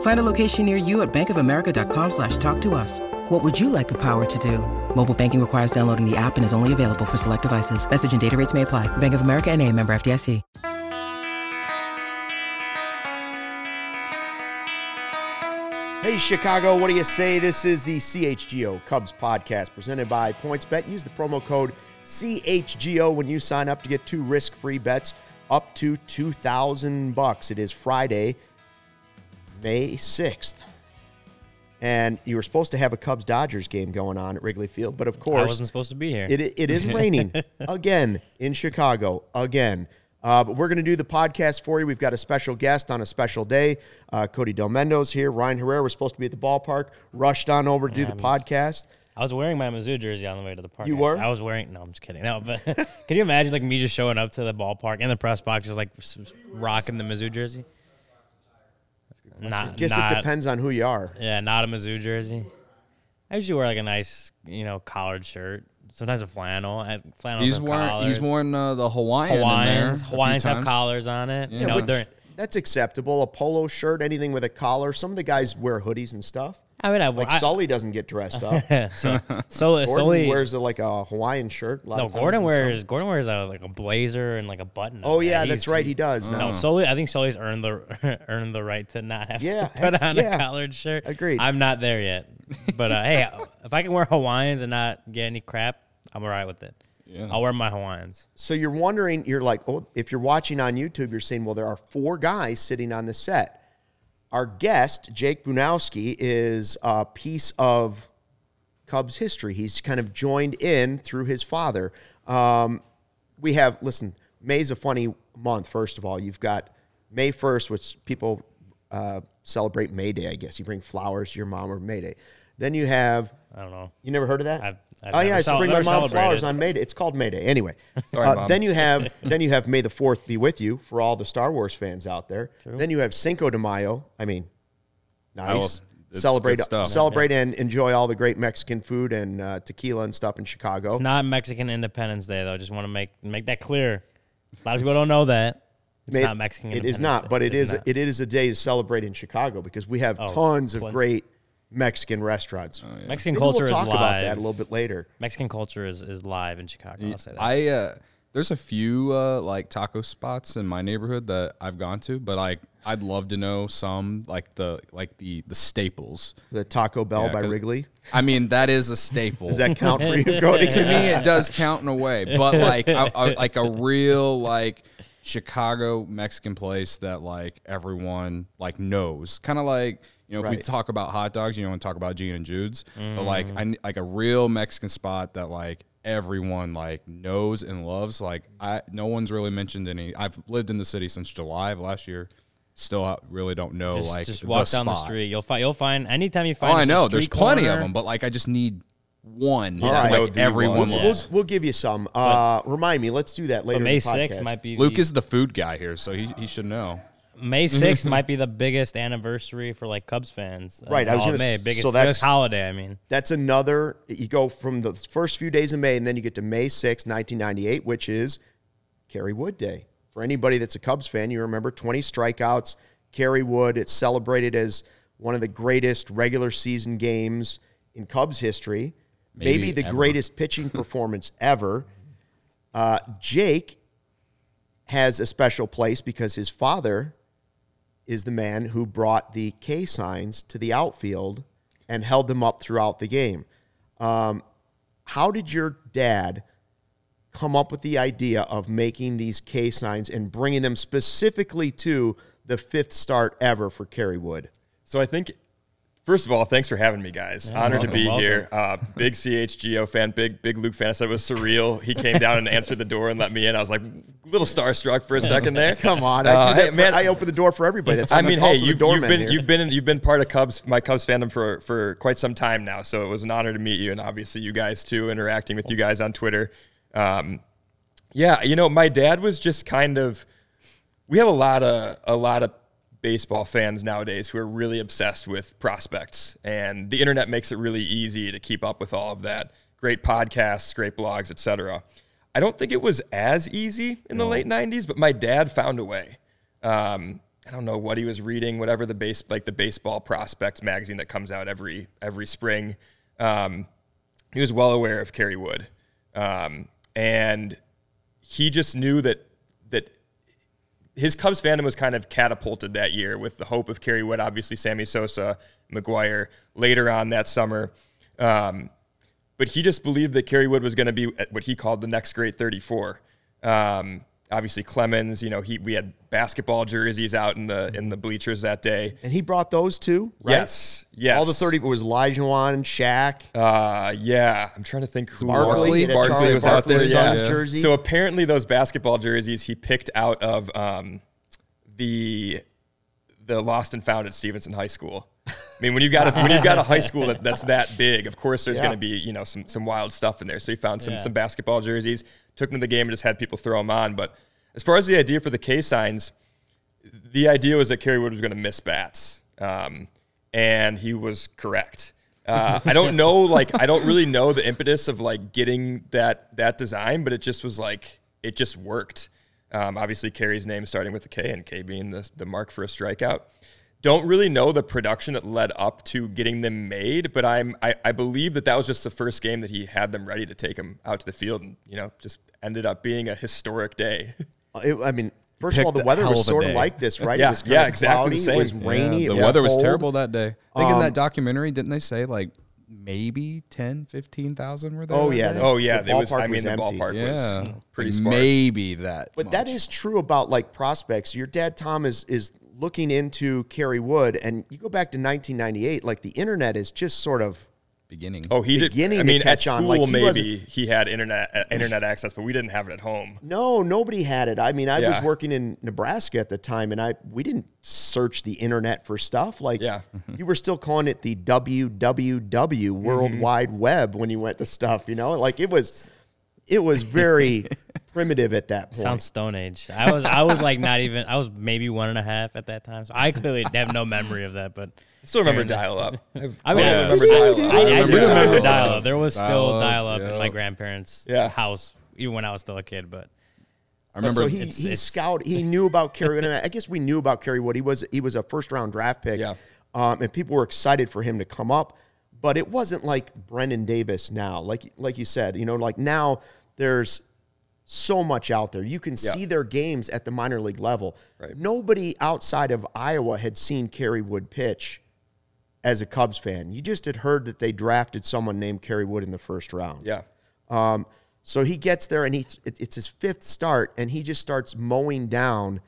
Find a location near you at bankofamerica.com slash talk to us. What would you like the power to do? Mobile banking requires downloading the app and is only available for select devices. Message and data rates may apply. Bank of America and a member FDIC. Hey, Chicago, what do you say? This is the CHGO Cubs podcast presented by PointsBet. Use the promo code CHGO when you sign up to get two risk-free bets up to 2000 bucks. It is Friday, May 6th. And you were supposed to have a Cubs Dodgers game going on at Wrigley Field, but of course, I wasn't supposed to be here. it, it is raining again in Chicago again. Uh, but we're going to do the podcast for you. We've got a special guest on a special day. Uh, Cody Delmendo's here. Ryan Herrera was supposed to be at the ballpark. Rushed on over to do Yeah, the podcast. I was wearing my Mizzou jersey on the way to the park. You were? I was wearing. No, I'm just kidding. No, but can you imagine like me just showing up to the ballpark in the press box, just like rocking the Mizzou jersey? Not. Guess not, it depends on who you are. Yeah, not a Mizzou jersey. I usually wear like a nice, you know, collared shirt. Sometimes a flannel. I- Flannels He's have wearing collars. he's wearing uh, the Hawaiian. Hawaiians. In there Hawaiians have times. collars on it. Yeah, You know, which- during, that's acceptable. A polo shirt, anything with a collar. Some of the guys wear hoodies and stuff. I mean, I, Like I, Sully doesn't get dressed up. so, so Gordon Sully wears a, like a Hawaiian shirt. a lot No, of times Gordon wears stuff. Gordon wears a, like a blazer and like a button. Oh yeah, he's- that's right. He does. No, now. Sully. I think Sully's earned the earned the right to not have Yeah, to put heck on yeah. a collared shirt. Agreed. I'm not there yet, but uh, hey, if I can wear Hawaiians and not get any crap, I'm alright with it. Yeah. I'll wear my Hawaiians. So you're wondering, you're like, oh, if you're watching on YouTube, you're saying, well, there are four guys sitting on the set. Our guest, Jake Bunowski, is a piece of Cubs history. He's kind of joined in through his father. Um, we have, listen, May's a funny month, first of all. You've got May 1st, which people uh, celebrate May Day, I guess. You bring flowers to your mom or May Day. Then you have I don't know. you never heard of that? I've- I've oh yeah, I cel- bring my mom flowers on May Day. It's called May Day. Anyway, Sorry, uh, then you have then you have May the Fourth be with you for all the Star Wars fans out there. Then you have Cinco de Mayo. I mean, nice. It's celebrate celebrate and enjoy all the great Mexican food and uh, tequila and stuff in Chicago. It's not Mexican Independence Day though. I Just want to make make that clear. A lot of people don't know that. It's not Mexican. It is not, Day. but it is not. it is a day to celebrate in Chicago because we have Oh, tons of plenty. great Mexican restaurants. Mexican Maybe culture we'll talk is live. about that a little bit later. Mexican culture is, is live in Chicago. I'll say that. I uh, there's a few uh, like taco spots in my neighborhood that I've gone to, but like I'd love to know some like the like the the staples. The Taco Bell Yeah, by 'cause- Wrigley. I mean, that is a staple. Does that count for you, Cody? to me, it does count in a way, but like a, a, like a real like Chicago Mexican place that like everyone like knows, kind of like you know if we talk about hot dogs, you know, and talk about Gene and Jude's, but like mm. I ne- like a real Mexican spot that like everyone like knows and loves. Like I, no one's really mentioned any. I've lived in the city since July of last year. Still really don't know just, like just the walk down the street. You'll find. You'll find anytime you find. Oh. I know. There's plenty of them, but like I just need one. All that, right. like everyone Yeah. We'll, loves. we'll give you some. Uh, remind me. Let's do that later. May in sixth might be Luke the, is the food guy here, so he, he should know. May sixth might be the biggest anniversary for like Cubs fans. uh, Right, I was gonna May s- biggest, so that's- biggest holiday. I mean, That's another. You go from the first few days of May, and then you get to May sixth, 1998, which is Kerry Wood Day for anybody that's a Cubs fan, you remember 20 strikeouts, Kerry Wood. It's celebrated as one of the greatest regular season games in Cubs history, maybe, Maybe the ever. greatest pitching performance ever. Uh, Jake has a special place because his father is the man who brought the K signs to the outfield and held them up throughout the game. Um, how did your dad come up with the idea of making these K signs and bringing them specifically to the fifth start ever for Kerry Wood? So I think, first of all, thanks for having me, guys. Honored to be welcome. here. Uh, big CHGO fan, big big Luke fan. I said it was surreal. He came down and answered the door and let me in. I was like, a little starstruck for a second there. Come on, Uh, I, hey, man, I opened the door for everybody. That's I mean, hey, you've, you've been here. you've been you've been part of Cubs my Cubs fandom for for quite some time now. So it was an honor to meet you, and obviously you guys too, interacting with you guys on Twitter. Um, yeah, you know, my dad was just kind of. We have a lot of a lot of baseball fans nowadays who are really obsessed with prospects, and the internet makes it really easy to keep up with all of that. Great podcasts, great blogs, etc. I don't think it was as easy in the late '90s, but my dad found a way. Um, I don't know what he was reading, whatever the base like the baseball prospects magazine that comes out every every spring. Um, he was well aware of Kerry Wood, um, and he just knew that that his Cubs fandom was kind of catapulted that year with the hope of Kerry Wood, obviously Sammy Sosa, McGwire later on that summer. Um, but he just believed that Kerry Wood was going to be what he called the next great 34. Um, obviously Clemens, you know, he we had basketball jerseys out in the in the bleachers that day. and he brought those too, right? Yes, yes. All the 30 it was Olajuwon, Shaq. Uh, yeah, I'm trying to think who Barkley, else. had Barkley was out there. Barkley's Yeah. jersey. So apparently, those basketball jerseys he picked out of um, the the lost and found at Stevenson High School. I mean, when you got a, when you've got a high school that, that's that big, of course, there's Yeah. going to be you know some some wild stuff in there. So he found some Yeah. some basketball jerseys, took him to the game, and just had people throw him on. But as far as the idea for the K signs, the idea was that Kerry Wood was going to miss bats, um, and he was correct. Uh, I don't know, like I don't really know the impetus of like getting that that design, but it just was like it just worked. Um, obviously, Kerry's name starting with a K and K being the the mark for a strikeout. Don't really know the production that led up to getting them made, but I'm I, I believe that that was just the first game that he had them ready to take them out to the field, and you know just ended up being a historic day. It- I mean, first of all, the weather was of sort of day. like this, right? Yeah, it was kind yeah, of exactly cloudy, the same. It was rainy. Yeah, the was weather was terrible that day. I think in Um, that documentary, didn't they say like maybe 10, 15,000 were there? Oh, yeah, day? the- oh yeah, the there was. I mean, was the empty. ballpark yeah, was pretty Like, sparse. Maybe that. But that much. is true about like prospects. Your dad Tom is is looking into Kerry Wood, and you go back to 1998. Like the internet is just sort of beginning. Oh, he did. beginning I to mean, at catch school on. Like, he maybe he had internet uh, internet access, but we didn't have it at home. no, nobody had it. I mean, I was working in Nebraska at the time, and I we didn't search the internet for stuff. Like, Yeah. you were still calling it the WWW World Mm-hmm. Wide Web when you went to stuff. You know, like it was, it was very primitive at that point. Sounds Stone Age. I was I was like not even I was maybe one and a half at that time. So I clearly have no memory of that, but I still remember dial up. I mean, I I- remember dial up. I, I do remember remember dial-up. There was still Dial-up, dial up in my grandparents' Yeah. house, even when I was still a kid. But I But remember. so he it's- he it's- scout he knew about Kerry Wood. and I guess we knew about Kerry Wood. He was he was a first round draft pick. Yeah. Um, and people were excited for him to come up, but it wasn't like Brennen Davis now. Like like you said, you know, like now there's so much out there. You can see their games at the minor league level. Right. Nobody outside of Iowa had seen Kerry Wood pitch as a Cubs fan. You just had heard that they drafted someone named Kerry Wood in the first round. Yeah. Um, so he gets there and he it, it's his fifth start and he just starts mowing down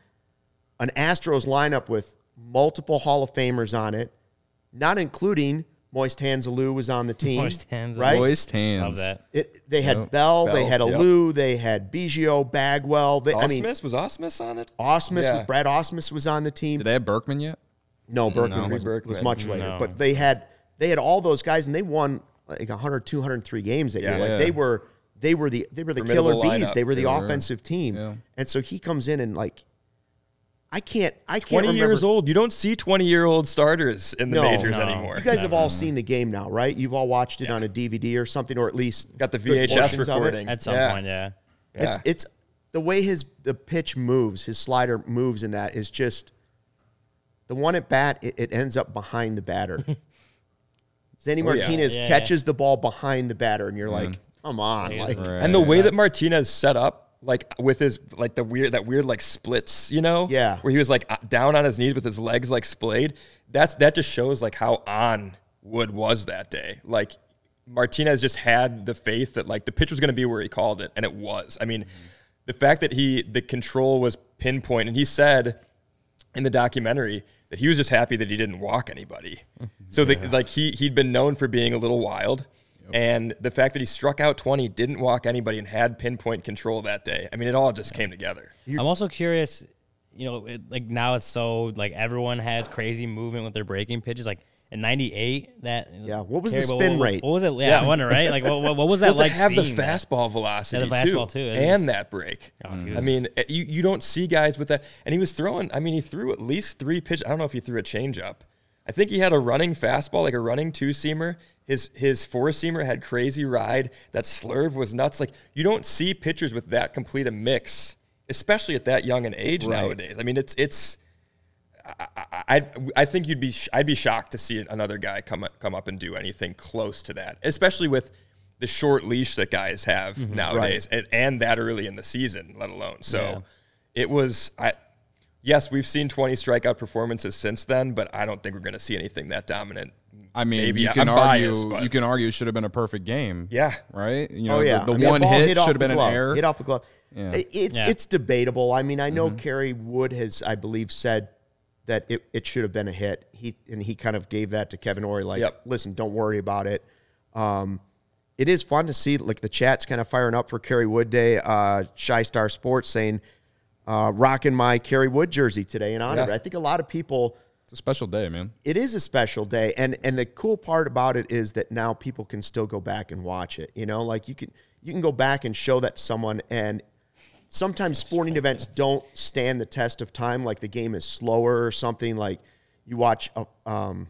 an Astros lineup with multiple Hall of Famers on it, not including Moist Hands Alou was on the team. Moist Hands right? Moist hands. love that. It, they had Yep. Bell, they Bell, had yep. Alou, they had Biggio, Bagwell. They, I mean, was Ausmus on it. Ausmus, Yeah. Brad Ausmus was on the team. Did they have Berkman yet? No, Berkman No. was, Berkman. was much later. No. But they had they had all those guys, and they won like 100, 203 games that year. Like Yeah. they were they were the they were the Formidable killer bees. lineup. They were the They were. offensive team. Yeah. And so he comes in and like I can't I can't 20 remember. years old. You don't see 20 year old starters in the No. majors No. anymore. You guys have all seen the game now, right? You've all watched it on a DVD or something, or at least Got the VHS portions of it. recording At some Yeah. point, yeah. It's Yeah. it's the way his the pitch moves, his slider moves in that is just the one at bat. It, it ends up behind the batter. Sandy Oh. Martinez Yeah, catches the ball behind the batter, and you're mm-hmm. like, come on, like Right. And the way that Martinez set up, like with his like the weird that weird like splits, you know, Yeah. where he was like uh, down on his knees with his legs like splayed. That's that just shows like how on Wood was that day. Like Martinez just had the faith that like the pitch was going to be where he called it, and it was. I mean, the fact that he the control was pinpoint, and he said in the documentary that he was just happy that he didn't walk anybody. So the, like he he'd been known for being a little wild. And the fact that he struck out 20, didn't walk anybody, and had pinpoint control that day. I mean, it all just came together. I'm also curious, you know, it, like now it's so like everyone has crazy movement with their breaking pitches. Like in '98, that Yeah, what was the spin what, rate? What was it? Yeah, I wonder, right? Like, what, what, what was that Well, like? to have the seeing that? fastball velocity Yeah, the fastball, too. It and is- that break. Oh, he I mean, eh, you, you don't see guys with that. And he was throwing, I mean, he threw at least three pitches. I don't know if he threw a changeup. I think he had a running fastball, like a running two seamer. His his four seamer had crazy ride. That slurve was nuts. Like you don't see pitchers with that complete a mix, especially at that young an age nowadays. I mean, it's it's. I, I I think you'd be sh- I'd be shocked to see another guy come up, come up and do anything close to that, especially with the short leash that guys have Mm-hmm. nowadays, and, and that early in the season, let alone. So it was I. Yes, we've seen 20 strikeout performances since then, but I don't think we're going to see anything that dominant. I mean, Maybe you I'm can argue biased, you can argue it should have been a perfect game. Yeah. Right? You know, oh yeah, the, the I mean, one ball hit, should have been glove, an error. Hit off a glove. Yeah. It's Yeah. it's debatable. I mean, I know Mm-hmm. Kerry Wood has, I believe, said that it, it should have been a hit. He and he kind of gave that to Kevin Orie, like, Yep. listen, don't worry about it. Um, it is fun to see like the chat's kind of firing up for Kerry Wood Day. Uh, Shy Star Sports saying, uh, rocking my Kerry Wood jersey today in honor. of Yeah. it. I think a lot of people It's a special day, man. it is a special day and and the cool part about it is that now people can still go back and watch it you know? Like you can you can go back and show that to someone and sometimes sporting events don't stand the test of time. Like the game is slower or something. Like you watch a, um,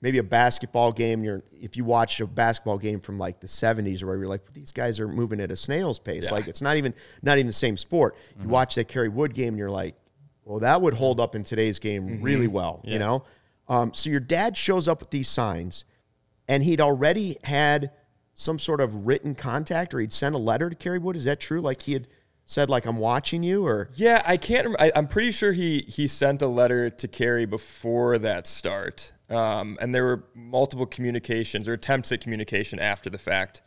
maybe a basketball game you're if you watch a basketball game from like the 70s or where you're like well, these guys are moving at a snail's pace. Like it's not even not even the same sport. You watch that Kerry Wood game and you're like well that would hold up in today's game really well you know? Um, so your dad shows up with these signs and he'd already had some sort of written contact or he'd sent a letter to Kerry Wood. Is that true? Like he had said like I'm watching you or? Yeah, I can't. I, I'm pretty sure he he sent a letter to Kerry before that start, um, and there were multiple communications or attempts at communication after the fact.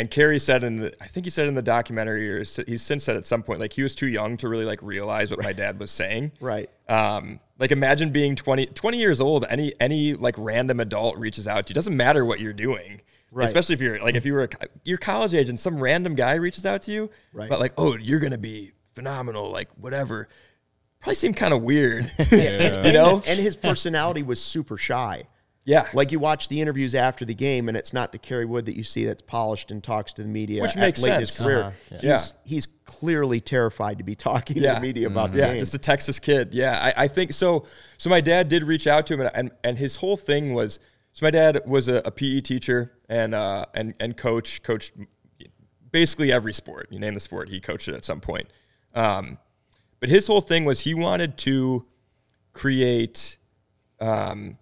And Kerry said in the, I think he said in the documentary, or he's since said at some point, like he was too young to really like realize what my dad was saying. right Um, like imagine being 20, 20 years old. Any any like random adult reaches out to you. Doesn't matter what you're doing, Right. Especially if you're like if you were a, you're college age and some random guy reaches out to you, Right. But like, oh, you're gonna be phenomenal, like whatever. Probably seemed kind of weird, Yeah. you know? and his personality was super shy yeah, Like you watch the interviews after the game, and it's not the Kerry Wood that you see that's polished and talks to the media. Which at makes late in his sense. career. Uh-huh, He's, yeah. he's clearly terrified to be talking to the media about the yeah, game. just a Texas kid. Yeah, I, I think so. So my dad did reach out to him, and and, and his whole thing was so my dad was a, a PE teacher and uh and and coach coached basically every sport. You name the sport, he coached it at some point. Um, but his whole thing was he wanted to create. Um,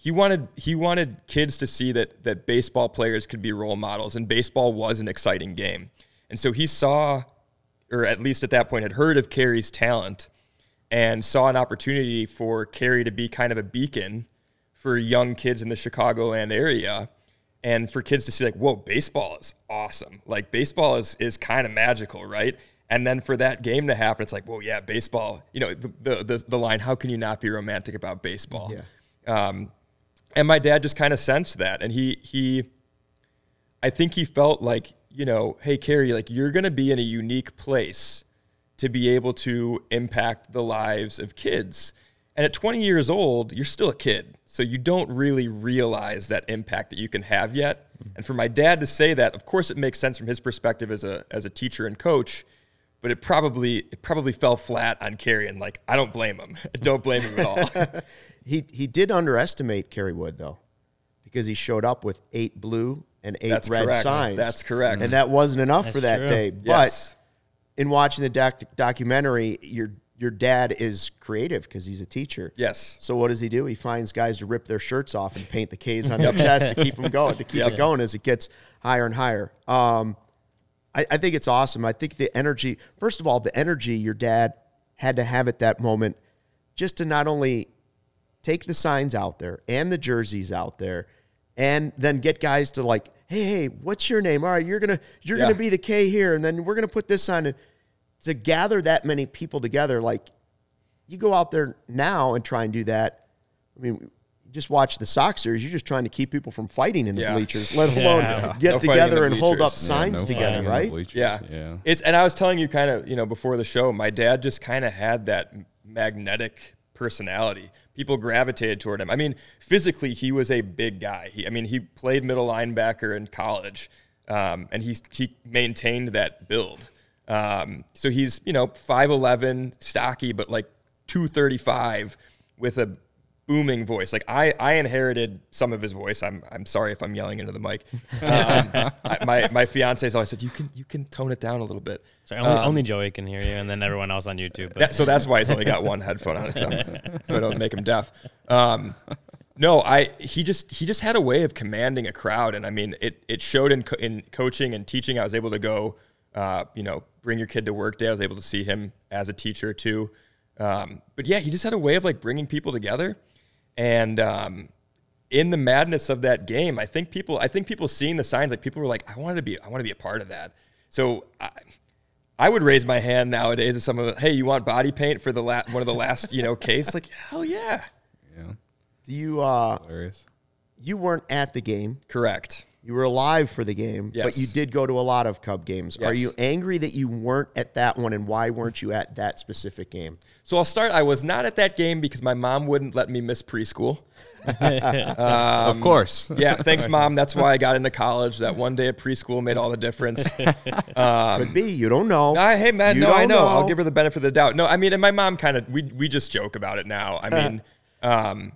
he wanted he wanted kids to see that that baseball players could be role models, and baseball was an exciting game. And so he saw, or at least at that point, had heard of Kerry's talent, and saw an opportunity for Kerry to be kind of a beacon for young kids in the Chicagoland area, and for kids to see like, whoa, baseball is awesome. Like baseball is is kind of magical, right? And then for that game to happen, it's like, whoa, yeah, baseball. You know, the the the, the line, how can you not be romantic about baseball? Yeah. Um, and my dad just kind of sensed that, and he he, I think he felt like you know, hey Kerry, like you're gonna be in a unique place to be able to impact the lives of kids. And at 20 years old, you're still a kid, so you don't really realize that impact that you can have yet. Mm-hmm. And for my dad to say that, of course, it makes sense from his perspective as a as a teacher and coach. But it probably it probably fell flat on Kerry, and like I don't blame him. I don't blame him at all. he he did underestimate Kerry Wood though, because he showed up with eight blue and eight That's red correct. signs. That's correct. and that wasn't enough for that true. day. But yes. in watching the doc- documentary, your your dad is creative because he's a teacher. Yes. So what does he do? He finds guys to rip their shirts off and paint the K's on their chest to keep them going, to keep it going as it gets higher and higher. Um, I, I think it's awesome. I think the energy, first of all, the energy your dad had to have at that moment, just to not only take the signs out there and the jerseys out there, and then get guys to like, hey, hey, what's your name? All right, you're gonna you're Yeah. gonna be the K here, and then we're gonna put this on. And to gather that many people together, like you go out there now and try and do that. I mean, just watch the Sox series. You're just trying to keep people from fighting in the Yeah. bleachers, let alone Yeah. get No together and hold up bleachers. signs no together, fighting in the right? Yeah. yeah. It's and I was telling you kind of, you know, before the show, my dad just kind of had that magnetic personality. People gravitated toward him. I mean, physically he was a big guy. He, I mean, he played middle linebacker in college. Um, and he he maintained that build. Um, so he's, you know, 5'11, stocky, but like 235 with a booming voice. Like I, I inherited some of his voice. I'm, I'm sorry if I'm yelling into the mic. Um, I, my, my fiance's always said, you can, you can tone it down a little bit. So only, only Joey can hear you, and then everyone else on YouTube. But That, so that's why he's only got one headphone on his tongue, so I don't make him deaf. Um, no, I he just he just had a way of commanding a crowd, and I mean it it showed in co- in coaching and teaching. I was able to go, uh, you know, bring your kid to work day. I was able to see him as a teacher too. Um, but yeah, he just had a way of like bringing people together, and um, in the madness of that game, I think people I think people seeing the signs like people were like, I wanted to be I want to be a part of that. So. I, I would raise my hand nowadays if someone, hey, you want body paint for the la- one of the last, you know, case? Like, hell yeah. Yeah. Do you uh, Hilarious. you weren't at the game. Correct. You were alive for the game, but you did go to a lot of Cub games. Are you angry that you weren't at that one, and why weren't you at that specific game? So I'll start. I was not at that game because my mom wouldn't let me miss preschool. of course. Yeah, thanks, mom. That's why I got into college. That one day at preschool made all the difference. Could be. You don't know. Uh, hey man, You no, I don't know. I'll give her the benefit of the doubt. No, I mean, and my mom kind of we we just joke about it now. I mean, um,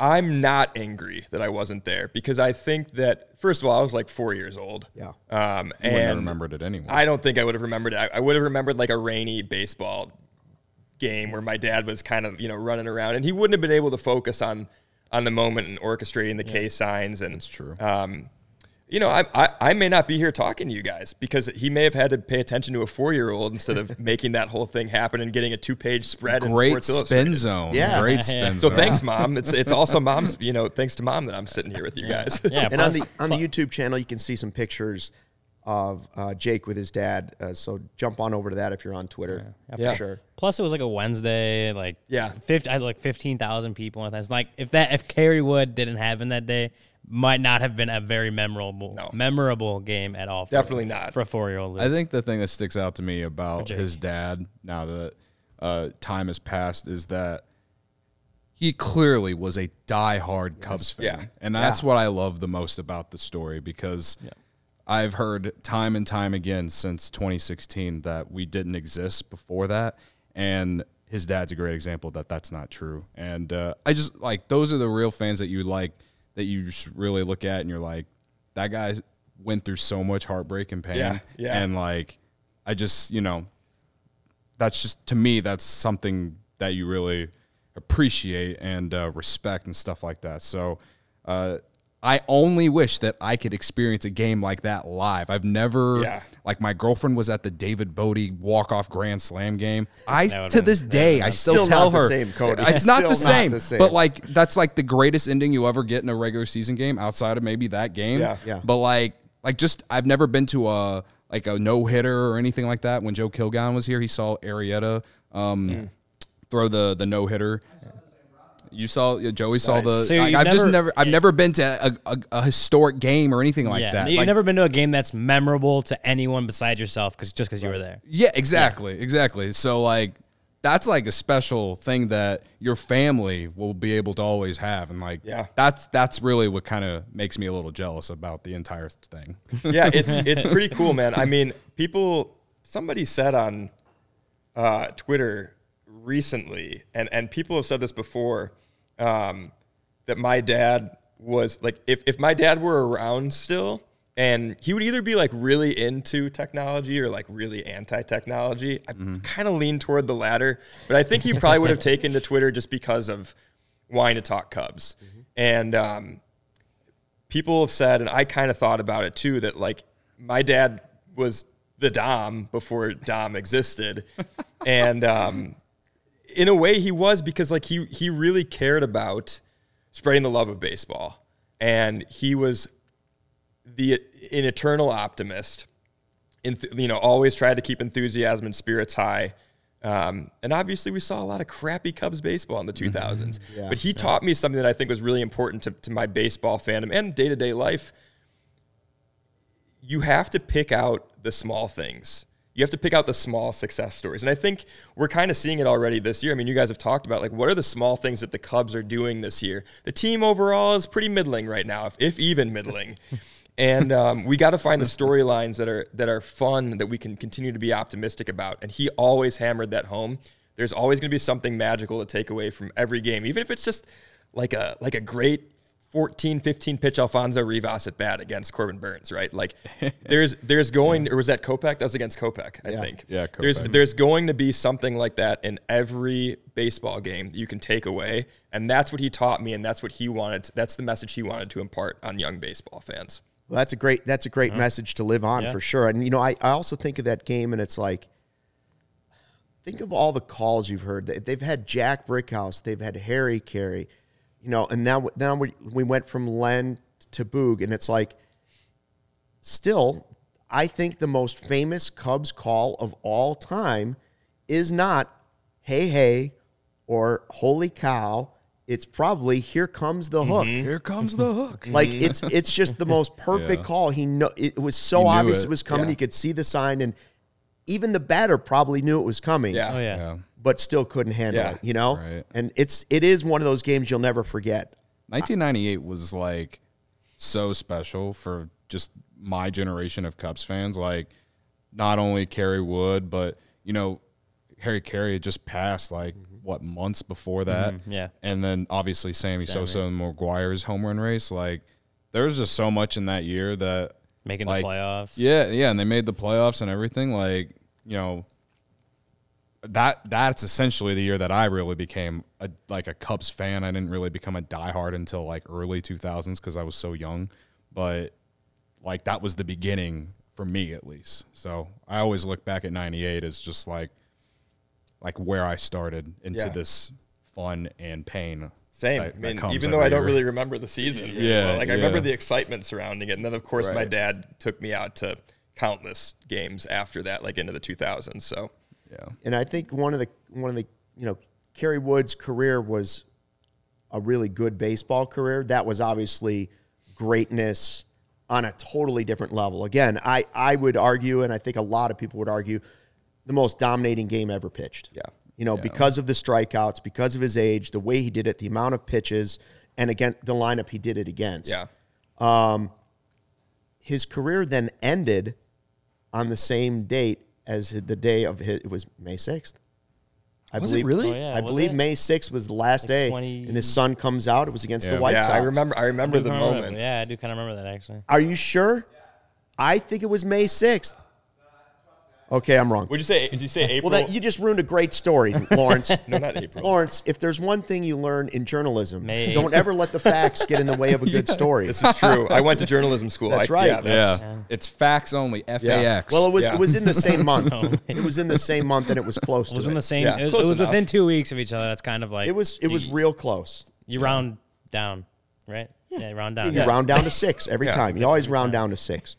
I'm not angry that I wasn't there because I think that first of all, I was like four years old. Yeah. Um, You wouldn't have and remembered it anyway. I don't think I would have remembered it. I, I would have remembered like a rainy baseball game where my dad was kind of you know running around, and he wouldn't have been able to focus on on the moment and orchestrating the K signs. And That's true. um, you know, I, I I may not be here talking to you guys because he may have had to pay attention to a four year old instead of making that whole thing happen and getting a two page spread. in Great Sports spin zone. Yeah. Great spin So zone. thanks, mom. It's it's also mom's. You know, thanks to mom that I'm sitting here with you guys. yeah, and on the on the YouTube channel, you can see some pictures of uh, Jake with his dad. Uh, so jump on over to that if you're on Twitter. Yeah, Yeah. for sure. Plus, it was like a Wednesday, like Yeah. 50, I had like fifteen thousand people, and it's like if that if Kerry Wood didn't happen that day, might not have been a very memorable No. memorable game at all. For, Definitely not. for a four year old. I think the thing that sticks out to me about his dad, now that uh, time has passed, is that he clearly was a diehard Cubs fan. Yeah. And that's what I love the most about the story because I've heard time and time again since 2016 that we didn't exist before that. And his dad's a great example that that's not true. And uh, I just like those are the real fans that you like, that you just really look at and you're like, that guy went through so much heartbreak and pain. Yeah, yeah. And like, I just, you know, that's just to me that's something that you really appreciate and uh, respect and stuff like that so uh, i only wish that i could experience a game like that live i've never Yeah. like my girlfriend was at the david Bote walk-off grand slam game i That would've to been- this day i still, still tell not the her same, Cody. it's not Still the, not same, the same. but like that's like the greatest ending you ever get in a regular season game outside of maybe that game Yeah. Yeah. but like like just I've never been to a like a no hitter or anything like that. When Joe Kilgallen was here, he saw Arrieta um, throw the the no hitter. You saw yeah, Joey saw the. So like, you've I've just never- never I've never been to a, a, a historic game or anything like yeah, that. you've Like, never been to a game that's memorable to anyone besides yourself, because just because you were there. Yeah, exactly, exactly. So like that's like a special thing that your family will be able to always have, and like Yeah. that's that's really what kind of makes me a little jealous about the entire thing. yeah, it's it's pretty cool, man. I mean, people. Somebody said on uh, Twitter recently, and and people have said this before, um, that my dad was like, if if my dad were around still, and he would either be like really into technology or like really anti-technology. I kind of lean toward the latter, but I think he probably would have taken to Twitter just because of wanting to talk Cubs. And um, people have said, and I kind of thought about it too, that like my dad was the Dom before Dom existed, and um, in a way he was because like he he really cared about spreading the love of baseball, and he was the an eternal optimist. Enth- you know, always tried to keep enthusiasm and spirits high. Um, and obviously, we saw a lot of crappy Cubs baseball in the 2000s. But he taught me something that I think was really important to, to my baseball fandom and day to day life. You have to pick out the small things. You have to pick out the small success stories. And I think we're kind of seeing it already this year. I mean, you guys have talked about like what are the small things that the Cubs are doing this year? The team overall is pretty middling right now, if, if even middling. and um, we got to find the storylines that are that are fun that we can continue to be optimistic about. And he always hammered that home. There's always going to be something magical to take away from every game, even if it's just like a like a great 14, 15 pitch Alfonso Rivas at bat against Corbin Burnes, right? Like there's there's going or was that Kopech? That was against Kopech, I think. Yeah, There's Kopech. there's going to be something like that in every baseball game that you can take away. And that's what he taught me, and that's what he wanted that's the message he wanted to impart on young baseball fans. Well, that's a great that's a great message to live on Yeah. for sure. And you know, I, I also think of that game and it's like think of all the calls you've heard. They- They've had Jack Brickhouse, they've had Harry Caray, you know, and now now we, we went from Len to Boog, and it's like still, I think the most famous Cubs call of all time is not hey hey or holy cow. It's probably here comes the hook. Mm-hmm. Here comes the hook. Like mm-hmm. it's it's just the most perfect Yeah. call. He know it was so obvious it. it, was coming. Yeah. He could see the sign, and even the batter probably knew it was coming. Yeah. Oh yeah. Yeah. But still couldn't handle Yeah. it. You know, Right. and it's it is one of those games you'll never forget. 1998 was like so special for just my generation of Cubs fans. Like, not only Kerry Wood, but you know, Harry Caray had just passed like mm-hmm. what months before that. Mm-hmm, yeah. and then obviously Sammy Sosa and McGwire's home run race. Like, there was just so much in that year that Making like, the playoffs. Yeah, yeah, and they made the playoffs and everything. Like, you know, that that's essentially the year that I really became a like a Cubs fan. I didn't really become a diehard until like early 2000s because I was so young, but like that was the beginning for me at least. So I always look back at '98 as just like like where I started into Yeah. this fun and pain. Same. that- I mean, even though I don't year. really remember the season, Yeah, like I remember the excitement surrounding it, and then of course my dad took me out to countless games after that, like into the 2000s. So Yeah. And I think one of the one of the you know Kerry Wood's career was a really good baseball career. That was obviously greatness on a totally different level. Again, I I would argue, and I think a lot of people would argue, the most dominating game ever pitched. Yeah. You know, because of the strikeouts, because of his age, the way he did it, the amount of pitches, and again the lineup he did it against. yeah, um, His career then ended on the same date as the day of his. It was May sixth. I Was it believe. really? Oh, yeah, I was believe it? May sixth was the last day, 20 and his son comes out. It was against Yeah. the White yeah. Sox. I remember. I remember I the kinda moment. remember- Yeah, I do kind of remember that actually. Are you sure? I think it was May sixth. Okay, I'm wrong. Would you say? Did you say April? Well, that you just ruined a great story, Lawrence. no, not April. Lawrence, if there's one thing you learn in journalism, May don't ever let the facts get in the way of a good story. This is true. I went to journalism school. That's I- right. Yeah, that's, Yeah. It's facts only. FAX. Well, it was Yeah. it was in the same month. it was in the same month, and it was close It to was it. in the same. Yeah, it was, it was within two weeks of each other. That's kind of like It was it was you, real close. You round down, right? Yeah, round down. You round down to six every Yeah, time. You always round down to six.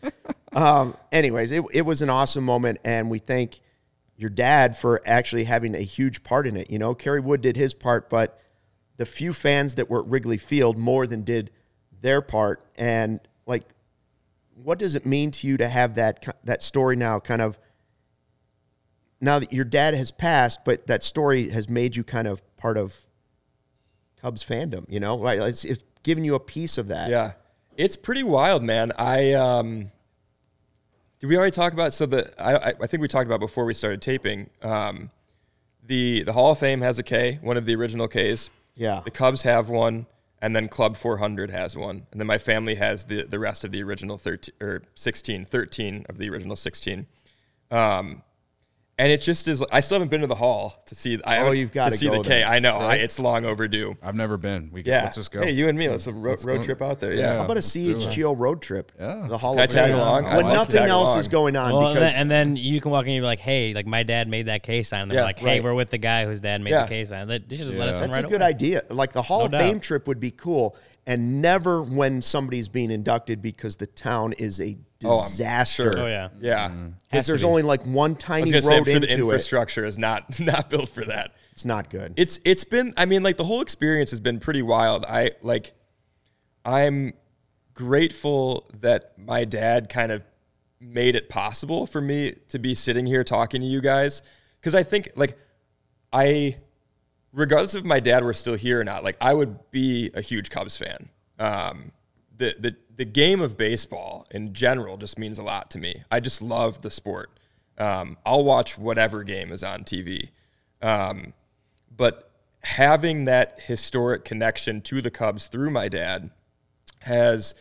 Um, anyways, it, it was an awesome moment, and we thank your dad for actually having a huge part in it. You know, Kerry Wood did his part, but the few fans that were at Wrigley Field more than did their part. And like, what does it mean to you to have that that story now? Kind of now that your dad has passed, but that story has made you kind of part of Cubs fandom. You know? It's, it's giving you a piece of that. Yeah, it's pretty wild, man. I um, did we already talk about? So the I I- I think we talked about before we started taping. Um, the the Hall of Fame has a K, one of the original Ks. Yeah. The Cubs have one, and then Club 400 has one, and then my family has the the rest of the original 13 or 16, 13 of the original 16. Um, and it just is. I still haven't been to the hall to see. I Oh, you've gotta to see go the K. there, I know I, it's long overdue. I've never been. We Yeah, let's just go. Hey, you and me. Let's a ro- Let's road go. trip out there. Yeah. Yeah. How about a let's. CHGO road trip? Yeah. The Hall Can I of tag Fame. along? When I'd love to nothing else along. is going on Well, and because then, and then you can walk in and be like, "Hey, like my dad made that K sign." And they're Yeah, like, "Hey, right. we're with the guy whose dad made Yeah. the K sign." They they just let us Yeah. That's right a good away. idea. Like the Hall No of doubt. Fame trip would be cool, and never when somebody's being inducted because the town is a Oh, disaster. sure. Oh yeah, Yeah. Mm-hmm. Because Has to there's be. only like one tiny gonna say, I'm road sure the into it. infrastructure is not not built for that. It's not good. It's it's been. I mean, like the whole experience has been pretty wild. I like. I'm grateful that my dad kind of made it possible for me to be sitting here talking to you guys because I think like I regardless if my dad were still here or not, like I would be a huge Cubs fan. Um, the the the game of baseball in general just means a lot to me. I just love the sport. Um, I'll watch whatever game is on TV. Um, but having that historic connection to the Cubs through my dad has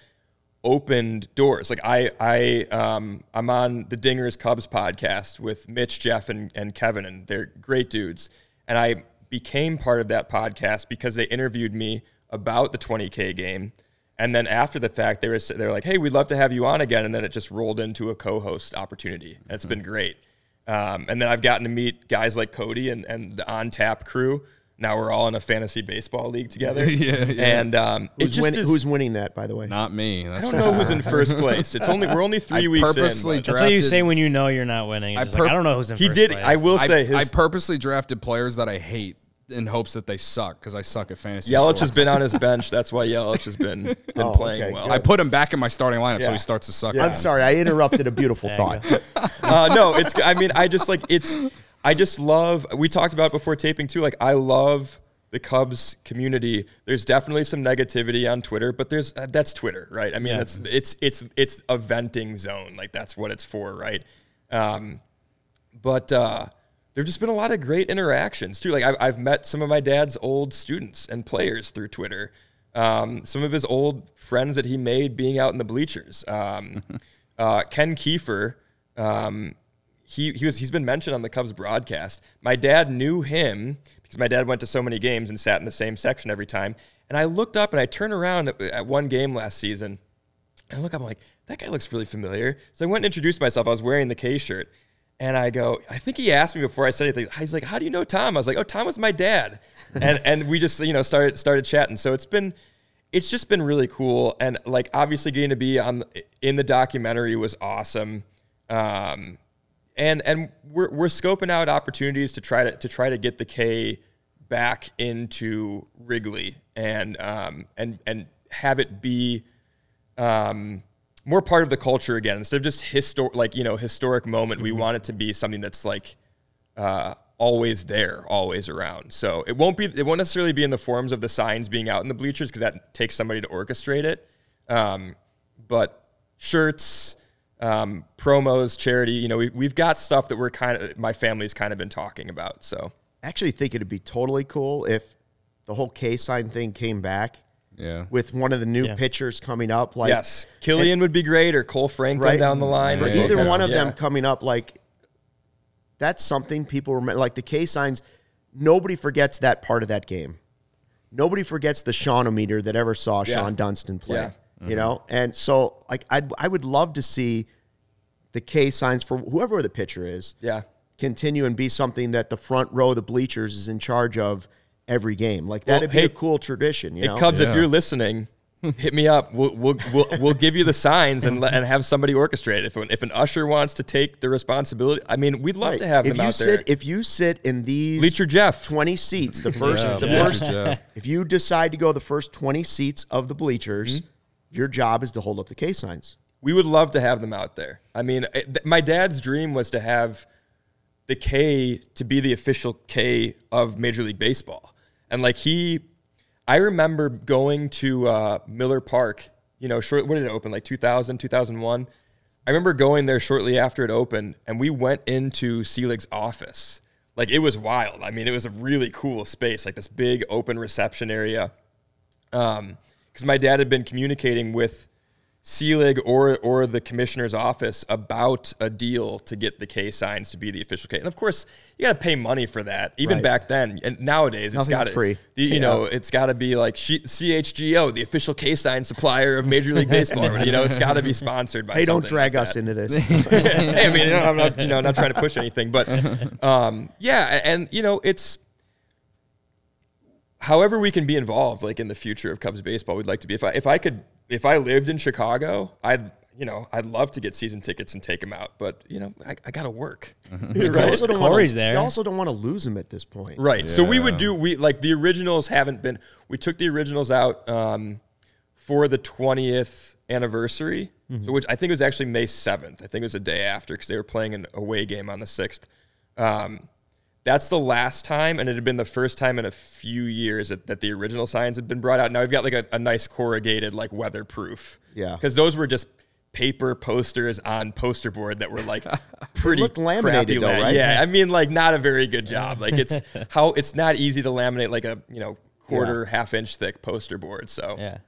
opened doors. Like I, I, um, I'm on the Dingers Cubs podcast with Mitch, Jeff, and, and Kevin, and they're great dudes. And I became part of that podcast because they interviewed me about the 20k game. And then after the fact, they were they were like, "Hey, we'd love to have you on again." And then it just rolled into a co-host opportunity. And it's been great. Um, and then I've gotten to meet guys like Cody and, and the On Tap crew. Now we're all in a fantasy baseball league together. Yeah, yeah. And um, it Who's, just win- is, who's winning that, by the way? Not me. I don't know who's in first place. It's only we're only three I weeks purposely in. but- That's what you say when you know you're not winning. I It's like, I don't know who's in. he first did. Place. I will I, say his I purposely drafted players that I hate in hopes that they suck because I suck at fantasy. Yelich has been on his bench. That's why Yelich has been been Oh, playing okay, well. good. I put him back in my starting lineup so he starts to suck. Yeah. I'm sorry, I interrupted a beautiful thought. uh, no, it's. I mean, I just like it's. I just love. We talked about it before taping too. Like I love the Cubs community. There's definitely some negativity on Twitter, but there's uh, that's Twitter, right? I mean, Yeah. that's it's it's it's a venting zone. Like that's what it's for, right? Um, but uh, there've just been a lot of great interactions too. Like I've, I've met some of my dad's old students and players through Twitter. Um, some of his old friends that he made being out in the bleachers. Um, uh, Ken Kiefer, um, he he was he's been mentioned on the Cubs broadcast. My dad knew him because my dad went to so many games and sat in the same section every time. And I looked up and I turned around at, at one game last season. And I look up, I'm like, that guy looks really familiar. So I went and introduced myself. I was wearing the K shirt. And I go, I think he asked me before I said anything. He's like, How do you know Tom? I was like, Oh, Tom was my dad. and and we just, you know, started started chatting. So it's been it's just been really cool. And like obviously getting to be on in the documentary was awesome. Um and and we're we're scoping out opportunities to try to to try to get the K back into Wrigley and um and and have it be um, more part of the culture again instead of just histor- like you know historic moment. We want it to be something that's like uh, always there, always around. So it won't be it won't necessarily be in the forms of the signs being out in the bleachers because that takes somebody to orchestrate it. Um, but shirts, um, promos, charity. You know, we, we've got stuff that we're kind of my family's kind of been talking about. So I actually think it'd be totally cool if the whole K sign thing came back Yeah. with one of the new Yeah. pitchers coming up. Like yes, Kilian would be great or Kohl Franklin right down the line. For would be either good. one of Yeah. them coming up, like that's something people remember. Like the K signs, nobody forgets that part of that game. Nobody forgets the Shawon-O-Meter that ever saw Yeah. Shawon Dunston play. Yeah. You know, and so like I I would love to see the K signs for whoever the pitcher is Yeah. continue and be something that the front row of the bleachers is in charge of every game. Like that'd be hey- a cool tradition. You Hey know, Cubs, if you're listening, hit me up. We'll we'll we'll, we'll give you the signs and and have somebody orchestrate. it. If an, if an usher wants to take the responsibility, I mean, we'd love Right. to have if them out sit there. if you sit in these Bleacher Jeff. 20 seats the first Yeah. the Yeah. first Jeff. if you decide to go the first 20 seats of the bleachers Mm-hmm. your job is to hold up the K signs We would love to have them out there. I mean, it- th- my dad's dream was to have the K to be the official K of Major League Baseball. And like he, I remember going to uh, Miller Park, you know, short, what did it open? Like 2000, 2001. I remember going there shortly after it opened and we went into Selig's office. Like it was wild. I mean, it was a really cool space, like this big open reception area. because my dad had been communicating with Selig or or the commissioner's office about a deal to get the K signs to be the official K. And of course, you got to pay money for that. Even Right. back then, and nowadays it's got to free. You, you know, it's got to be like CHGO, the official K sign supplier of Major League Baseball. you know, it's got to be sponsored by. Hey, don't drag like us into this. hey, I mean, you know, I'm not, you know, not trying to push anything, but um, yeah, and you know, it's however we can be involved, like in the future of Cubs baseball, we'd like to be. If I if I could, if I lived in Chicago, I'd you know, I'd love to get season tickets and take them out, but you know, I, I got to work. You also don't wanna- Corey's there. You also don't want to lose him at this point. Right. So we would do we like the originals haven't been. We took the originals out um, for the twentieth anniversary, so which I think it was actually May seventh. I think it was a day after because they were playing an away game on the sixth. Um, that's the last time, and it had been the first time in a few years that, that the original signs had been brought out. Now we've got like a, a nice corrugated, like weatherproof. Yeah. Because those were just paper posters on poster board that were like pretty looked laminated though, right? Yeah, I mean, like not a very good job. Like it's how it's not easy to laminate like a you know quarter half inch thick poster board. So Yeah.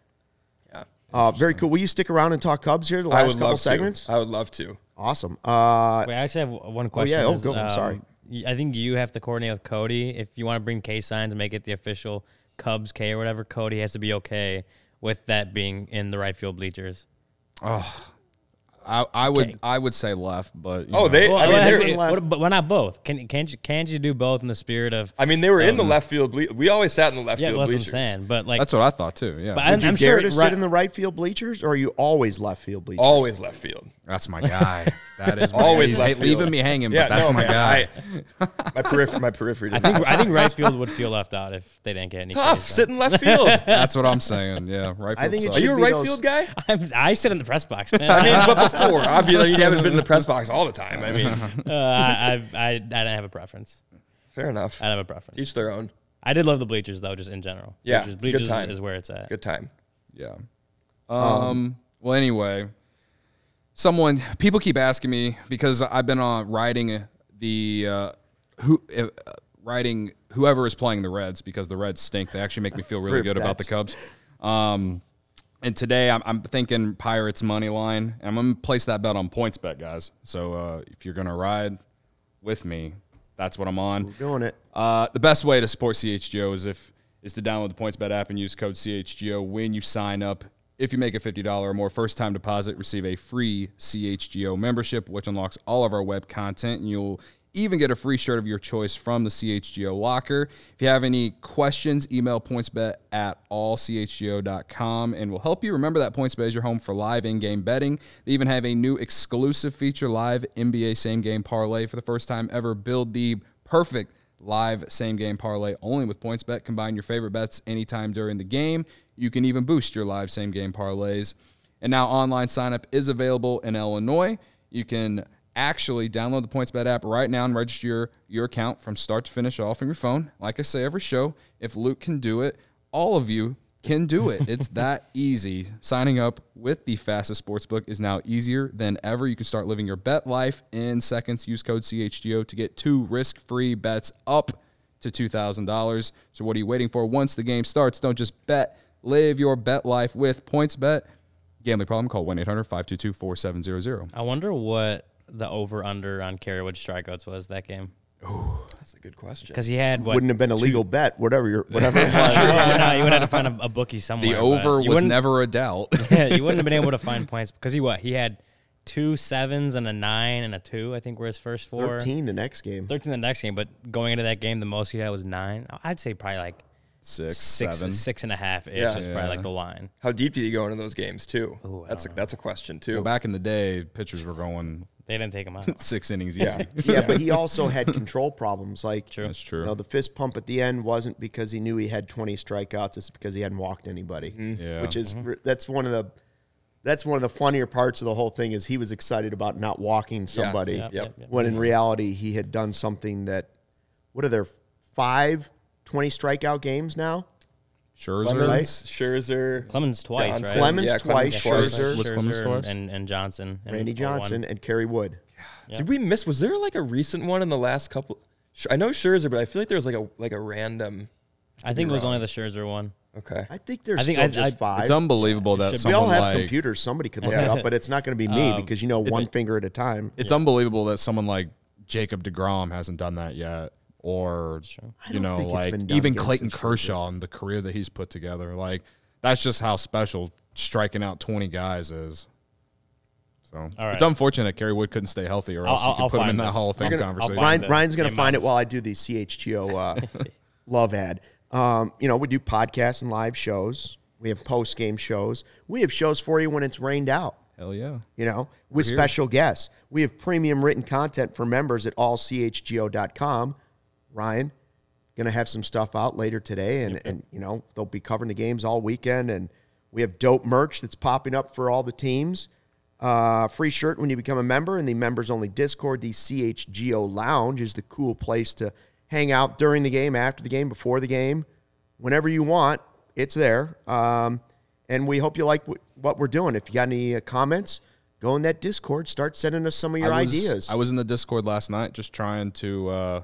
yeah, Uh, very cool. Will you stick around and talk Cubs here the I last would couple love segments? to. I would love to. Awesome. Uh, Wait, I actually have one question. Oh, yeah. Oh, is, go. I'm sorry. I think you have to coordinate with Cody if you want to bring K signs and make it the official Cubs K or whatever. Cody has to be okay with that being in the right field bleachers. I, I would Okay. I would say left, but you Oh, know. they. Well, I mean, well, they're, that's- what- but why not both? Can can't you can't you do both in the spirit of? I mean, they were in the um, left field. Ble- we always sat in the left Yeah, field well, that's bleachers. what I'm saying. But like, that's what I thought too. Yeah, but I'm, you I'm dare sure to right- sit in the right field bleachers, or are you always left field bleachers? Always left field. that's my guy. That is my Always He's left leaving field. me hanging, Yeah, but that's no, my man, guy. I- my periphery. My periphery. I think I think right field would feel left out if they didn't get any. tough. Ks. Sit in left field. that's what I'm saying. Yeah, right. I think it field Are you a right field guy? I'm, I sit in the press box, man. I mean, but before, obviously, you haven't been in the press box all the time. I mean, uh, I, I've, I I didn't have a preference. fair enough. I didn't have a preference. Each their own. I did love the bleachers though, just in general. Yeah, bleachers, it's a good bleachers time. is where it's at. Good time. Yeah. Um, Well, anyway, someone people keep asking me because I've been on writing the uh, who uh, writing whoever is playing the Reds because the Reds stink. They actually make me feel really For good about the. Cubs. Um, and today I'm, I'm thinking Pirates money line. I'm gonna place that bet on PointsBet, guys. So uh, if you're gonna ride with me, that's what I'm on. Doing it. Uh, the best way to support CHGO is if is to download the PointsBet app and use code CHGO when you sign up. If you make a $50 or more first time deposit, receive a free CHGO membership, which unlocks all of our web content, and you'll even get a free shirt of your choice from the CHGO locker. If you have any questions, email pointsbet at allchgo.com and we'll help you. Remember that PointsBet is your home for live in-game betting. They even have a new exclusive feature, live NBA same game parlay for the first time ever. Build the perfect live same game parlay only with PointsBet. Combine your favorite bets anytime during the game. You can even boost your live same game parlays. And now online signup is available in Illinois. You can actually download the PointsBet app right now and register your, your account from start to finish all from your phone. Like I say every show, if Luke can do it, all of you can do it. It's that easy. Signing up with the fastest sportsbook is now easier than ever. You can start living your bet life in seconds. Use code CHGO to get two risk-free bets up to $2,000. So what are you waiting for? Once the game starts, don't just bet. Live your bet life with PointsBet. Gambling problem? Call 1-800-522-4700. I wonder what the over under on Kerry Wood strikeouts was that game Oh, That's a good question. because he had what Wouldn't have been a legal bet, whatever you're, whatever. it was. No, you would have to find a, a bookie somewhere. The over was never a doubt. Yeah, you wouldn't have been able to find points because he what? He had two sevens and a nine and a two. I think were his first four. Thirteen the next game. 13 the next game, but going into that game, the most he had was nine. I'd say probably like Six, six, seven. six and a half ish Yeah. is probably like the line. How deep did he go into those games too? Ooh, that's a, don't that's a question too. Well, back in the day, pitchers were going They didn't take him out. six innings Yeah. easy. yeah, but he also had control problems. Like True. That's true. You know, the fist pump at the end wasn't because he knew he had 20 strikeouts. It's because he hadn't walked anybody. Mm-hmm. Yeah. Which is mm-hmm. that's one of the that's one of the funnier parts of the whole thing is he was excited about not walking somebody Yep, yep, yep. when in mm-hmm. reality he had done something that what are there five 20 strikeout games now? Scherzer. Clemens, Scherzer, Clemens twice, Johnson. right? Clemens Yeah, twice, Clemens Scherzer. Was Clemens Scherzer twice? and, and Johnson. and Randy Johnson and Kerry Wood. Did we miss? Was there like a recent one in the last couple? I know Scherzer, but I feel like there was like a like a random. I think it was only the Scherzer one. Okay. I think there's I think still I- just I- five. It's unbelievable that should be. we all have like computers. Somebody could look it up, but it's not going to be me Um, because you know one finger at a time. it's unbelievable that someone like Jacob deGrom hasn't done that yet, or you know, like even Clayton. Kershaw and the career that he's put together. Like that's just how special striking out twenty guys is. So right. it's unfortunate that Kerry Wood couldn't stay healthy, or else I'll- you could I'll put him in find that this. Hall of Fame gonna- conversation. Ryan, Ryan's going to find it while I do the CHGO uh, love ad. Um, you know, we do podcasts and live shows. We have post game shows. We have shows for you when it's rained out. Hell yeah! You know, with special guests. We have premium written content for members at allchgo.com. Ryan, going to have some stuff out later today, and, and you know they'll be covering the games all weekend. And we have dope merch that's popping up for all the teams. Uh, free shirt when you become a member in the members only Discord. The CHGO Lounge is the cool place to hang out during the game, after the game, before the game, whenever you want. It's there. Um, and we hope you like what, what we're doing. If you got any uh, comments, go in that Discord. Start sending us some of your I was, ideas. I was in the Discord last night just trying to uh,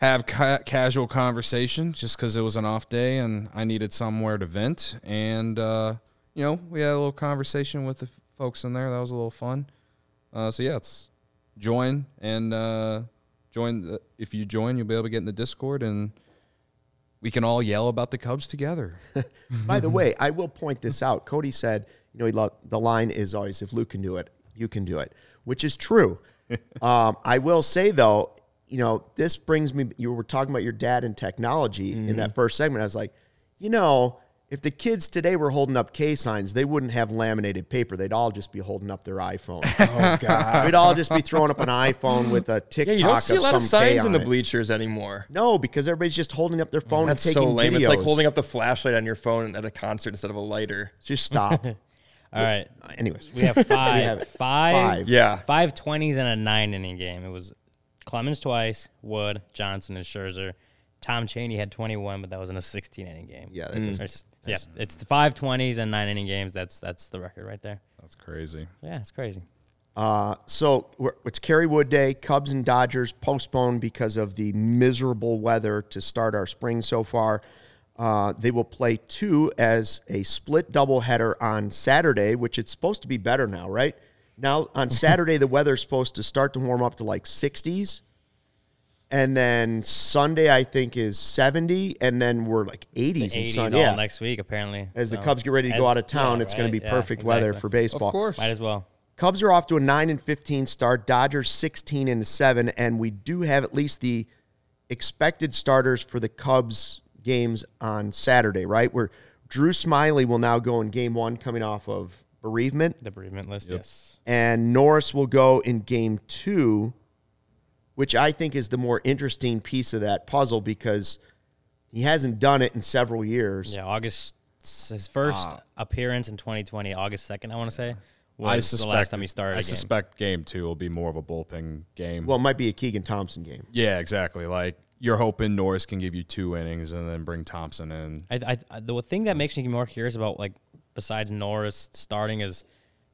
have ca- casual conversation just because it was an off day and I needed somewhere to vent. And, uh, you know, we had a little conversation with the folks in there. That was a little fun. Uh, so, yeah, it's join and uh, join. The, if you join, you'll be able to get in the Discord and we can all yell about the Cubs together. By the way, I will point this out. Cody said, you know, he lo- the line is always, if Luke can do it, you can do it, which is true. um, I will say, though, you know, this brings me, you were talking about your dad and technology in that mm-hmm. first segment. I was like, you know, if the kids today were holding up K signs, they wouldn't have laminated paper. They'd all just be holding up their iPhone. oh, God. We'd all just be throwing up an iPhone with a TikTok Yeah, you don't see a lot of signs in on the it. bleachers anymore. No, because everybody's just holding up their phone That's and taking so lame. videos. It's like holding up the flashlight on your phone at a concert instead of a lighter. Just stop. All right. Anyways, We have five. have five. five. Yeah. Five twenties and a nine inning game. It was Clemens twice, Wood, Johnson, and Scherzer. Tom Cheney had 21, but that was in a 16 inning game. Yeah, that doesn't- yeah. It's the five twenties and nine inning games. That's that's the record right there. That's crazy. Yeah, it's crazy. Uh, so we're, it's Kerry Wood Day. Cubs and Dodgers postponed because of the miserable weather to start our spring so far. Uh, they will play two as a split doubleheader on Saturday, which it's supposed to be better now, right? Now on mm-hmm. Saturday the weather's supposed to start to warm up to like 60s, and then Sunday I think is 70, and then we're like 80s, The and 80s sun. all Yeah, next week apparently. as the Cubs get ready to go out of town, yeah, it's going to be Yeah, perfect weather for baseball. Of course. Might as well. Cubs are off to a 9 and 15 start, Dodgers 16 and 7 and we do have at least the expected starters for the Cubs games on Saturday, right? Where Drew Smyly will now go in game 1 coming off of bereavement The bereavement list. Yes. and Norris will go in game 2 which I think is the more interesting piece of that puzzle because he hasn't done it in several years. Yeah, August. His first Ah. appearance in 2020, August 2nd, I want to say, was I the suspect last time he started. I a game. suspect game two will be more of a bullpen game. Well, it might be a Keegan Thompson game. Yeah, exactly. Like you're hoping Norris can give you two innings and then bring Thompson in. I, I, the thing that makes me more curious about, like, besides Norris starting, is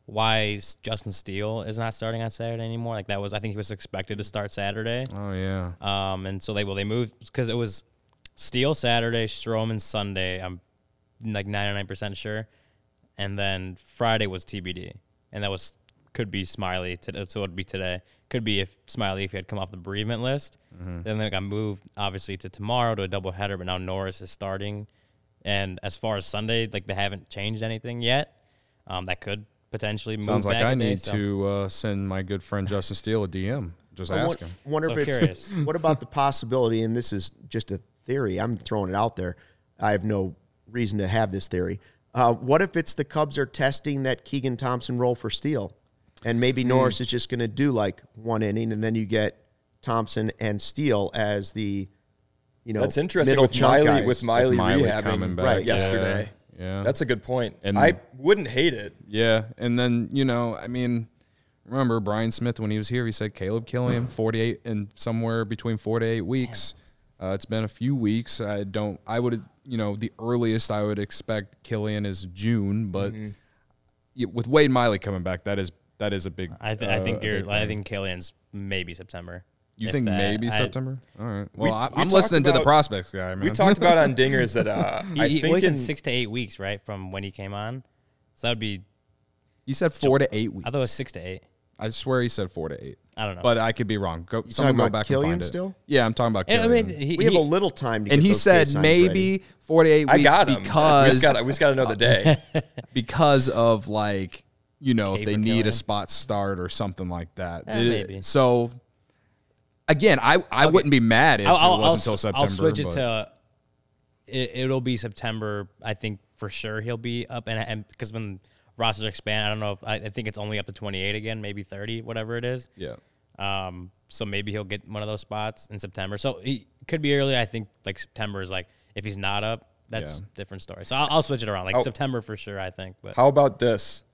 why Justin Steele is not starting on Saturday anymore. Like that was, I think he was expected to start Saturday. Oh yeah. Um, and so they well they moved because it was Steele Saturday, Stroman Sunday. I'm like 99 percent sure, and then Friday was TBD, and that was could be Smyly. To, so it'd be today. Could be if Smyly if he had come off the bereavement list. Then they got moved obviously to tomorrow to a doubleheader, but now Norris is starting. And as far as Sunday, like they haven't changed anything yet. Um, that could potentially move. Sounds like I I a day, need so- to uh, send my good friend Justin Steele a DM. Just I ask won- him. Wonder So if it's curious. what about the possibility, and this is just a theory. I'm throwing it out there. I have no reason to have this theory. Uh, what if it's the Cubs are testing that Keegan Thompson role for Steele, and maybe Hmm. Norris is just going to do like one inning, and then you get Thompson and Steele as the, you know, That's interesting with Miley guys. with Miley, Miley rehabbing coming back, right yesterday. Yeah. That's a good point. And- I wouldn't hate it. Yeah, and then you know, I mean, remember Brian Smith when he was here? He said Caleb Kilian, forty-eight and somewhere between four to eight weeks. Uh, it's been a few weeks. I don't. I would, you know, the earliest I would expect Kilian is June, but Mm-hmm. with Wade Miley coming back, that is that is a big. I, th- I uh, think you're. big I think Kilian's maybe September. You If think that- maybe I- September? All right. We- Well, I, we I'm talked listening to the about- prospects guy, man. We talked about on Dingers that uh, He, I he, think well, in, said six to eight weeks, right, from when he came on. So that would be. You said four to eight weeks. I thought it was six to eight. I swear he said four to eight. I don't know. But I could be wrong. Go, someone talking go about back Kilian and find still? it. Yeah, I'm talking about And, I Kilian. mean, he, We have he- a little time to and get he those said case signs maybe ready. four to eight I weeks got him. we because just got we just got to know the day. because of like you know if they or need Kilian? a spot start or something like that. Eh, It- maybe. So again, I I wouldn't be mad if I'll, it wasn't until September. I'll switch it to it, it'll be September. I think for sure he'll be up, and and because when rosters expand, I don't know if I, I think it's only up to 28 again, maybe 30, whatever it is. yeah. Um, so maybe he'll get one of those spots in September. So he could be early. I think like September is like if he's not up, that's Yeah. different story. So I'll, I'll switch it around. Like Oh. September for sure. I think. But How about this?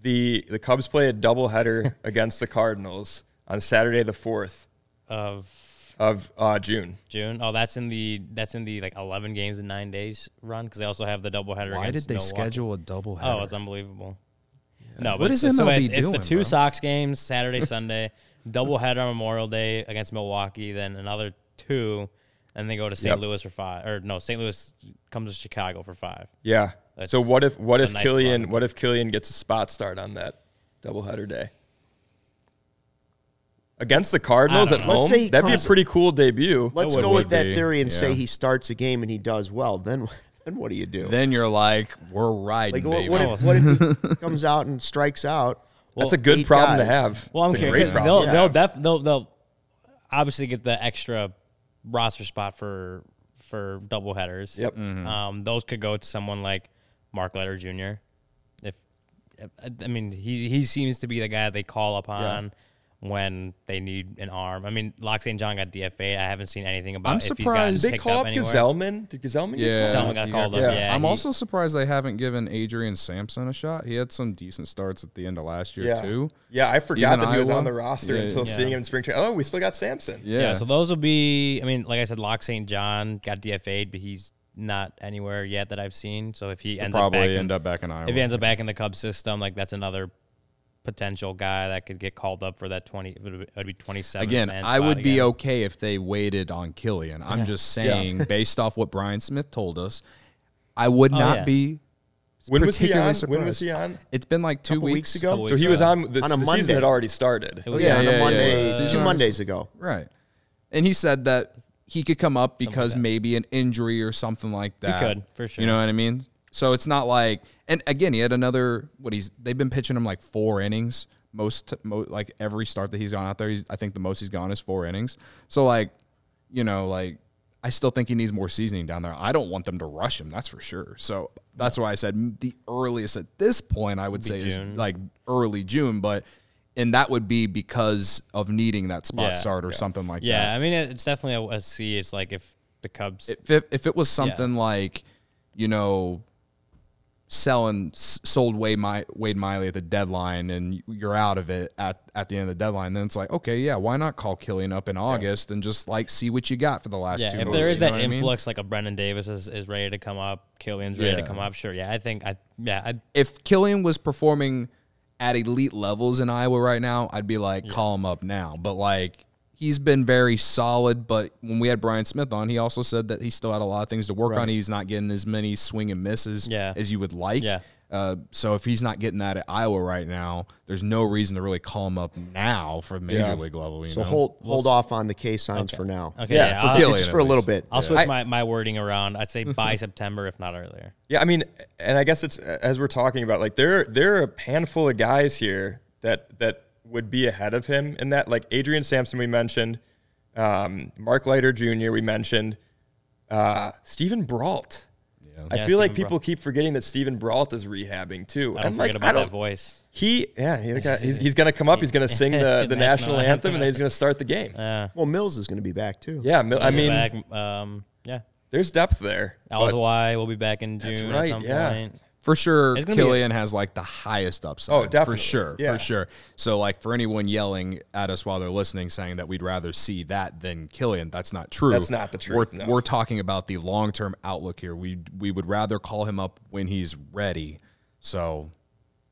The the Cubs play a doubleheader against the Cardinals on Saturday the fourth of of uh, June. June. Oh, that's in the that's in the like 11 games in nine days run because they also have the doubleheader. Why did they Milwaukee. schedule a double Oh, it's unbelievable. No, What but is it's, so MLB it's, it's the two bro? Sox games, Saturday, Sunday, double header on Memorial Day against Milwaukee, then another two, and they go to St. Yep. Louis for five. Or no, St. Louis comes to Chicago for five. Yeah. That's- so what if what if a nice Kilian run. what if Kilian gets a spot start on that doubleheader day? Against the Cardinals at know. home, Let's say that'd be a pretty cool debut. Let's go with be, that theory and yeah. say he starts a game and he does well. Then, then what do you do? Then you're like, we're riding, like, what, baby. what, if, what if he comes out and strikes out? That's a good eight problem to have. Well, I'm it's a kidding. great 'cause problem. They'll, to they'll, def- they'll, they'll obviously get the extra roster spot for for double headers. Yep. Um, those could go to someone like Mark Leiter Jr. If I mean, he he seems to be the guy they call upon when they need an arm. I mean, Locke St. John got DFA. I haven't seen anything about I'm if surprised- Did they picked call up up. Gsellman? Did Gsellman Yeah, get called? Someone got he called got- up. yeah. Yeah, I'm he- also surprised they haven't given Adrian Sampson a shot. He had some decent starts at the end of last year Yeah. too. Yeah, I forgot in that he was on the roster Yeah, until yeah. seeing him in spring training. Oh, we still got Sampson. Yeah. Yeah. so those will be. I mean, like I said, Locke St. John got DFA'd, but he's not anywhere yet that I've seen. So if he ends up back probably in, end up back in Iowa. if he ends up back in the Cubs system, like that's another potential guy that could get called up for that twenty. It would be, it would be twenty seven. Again, I would be okay if they waited on Kilian. I'm just saying, based off what Brian Smith told us, I would Oh, not yeah. be When was he particularly on? surprised. When was he on? It's been like two weeks, weeks ago? Couple So he was on. The, On a the season Monday. had already started. It was- Yeah, Yeah, on a Monday, yeah. two Mondays ago. Right. And he said that he could come up because that. maybe an injury or something like that. could, for sure. You know what I mean? So it's not like, and again, he had another. What he's they've been pitching him like four innings. Most, mo, like every start that he's gone out there, he's I think the most he's gone is four innings. So like, you know, like I still think he needs more seasoning down there. I don't want them to rush him. That's for sure. So that's why I said the earliest at this point I would say June. is like early June, but. And that would be because of needing that spot Yeah. start or something like that. Yeah, I mean, it's definitely a, a C. It's like if the Cubs. if it, if it was something like, you know, selling sold Wade, Mi- Wade Miley at the deadline and you're out of it at, at the end of the deadline, then it's like, okay, yeah, why not call Kilian up in August and just like see what you got for the last yeah, two if months, there is you know that what I influx, like a Brennen Davis is, is ready to come up, Kilian's ready to come up. Sure, yeah, I think I yeah I If Kilian was performing at elite levels in Iowa right now, I'd be like, call him up now. But like, he's been very solid. But when we had Brian Smith on, he also said that he still had a lot of things to work on. He's not getting as many swing and misses Yeah. as you would like. Yeah. Uh, so if he's not getting that at Iowa right now, there's no reason to really call him up now for major Yeah. league level. You So know? hold hold off on the K signs for now. okay Yeah, yeah, for I'll, just for a little bit. I'll switch I- my, my wording around. I'd say by September, if not earlier. Yeah, I mean, and I guess it's as we're talking about, like there there are a handful of guys here that that would be ahead of him in that. Like Adrian Sampson, we mentioned, um, Mark Leiter Jr. We mentioned, uh, Steven Brault. I Yeah, feel like Steven people keep forgetting that Steven Brault is rehabbing too. I don't and forget like, about I don't, that voice. He, yeah, he, he's, he's going to come up. He's going to sing the, the national National anthem, anthem. and then he's going to start the game. Yeah, Well, Mills is going to be back too. Yeah, Mil- I mean, back, um, yeah. there's depth there. but- Alzolay will be back in June right, at some yeah. point. For sure, It's a- Kilian has like the highest upside. Oh, definitely. For sure, Yeah. for sure. So, like, for anyone yelling at us while they're listening, saying that we'd rather see that than Kilian, that's not true. That's not the truth, We're, no. we're talking about the long term outlook here. We we would rather call him up when he's ready. So,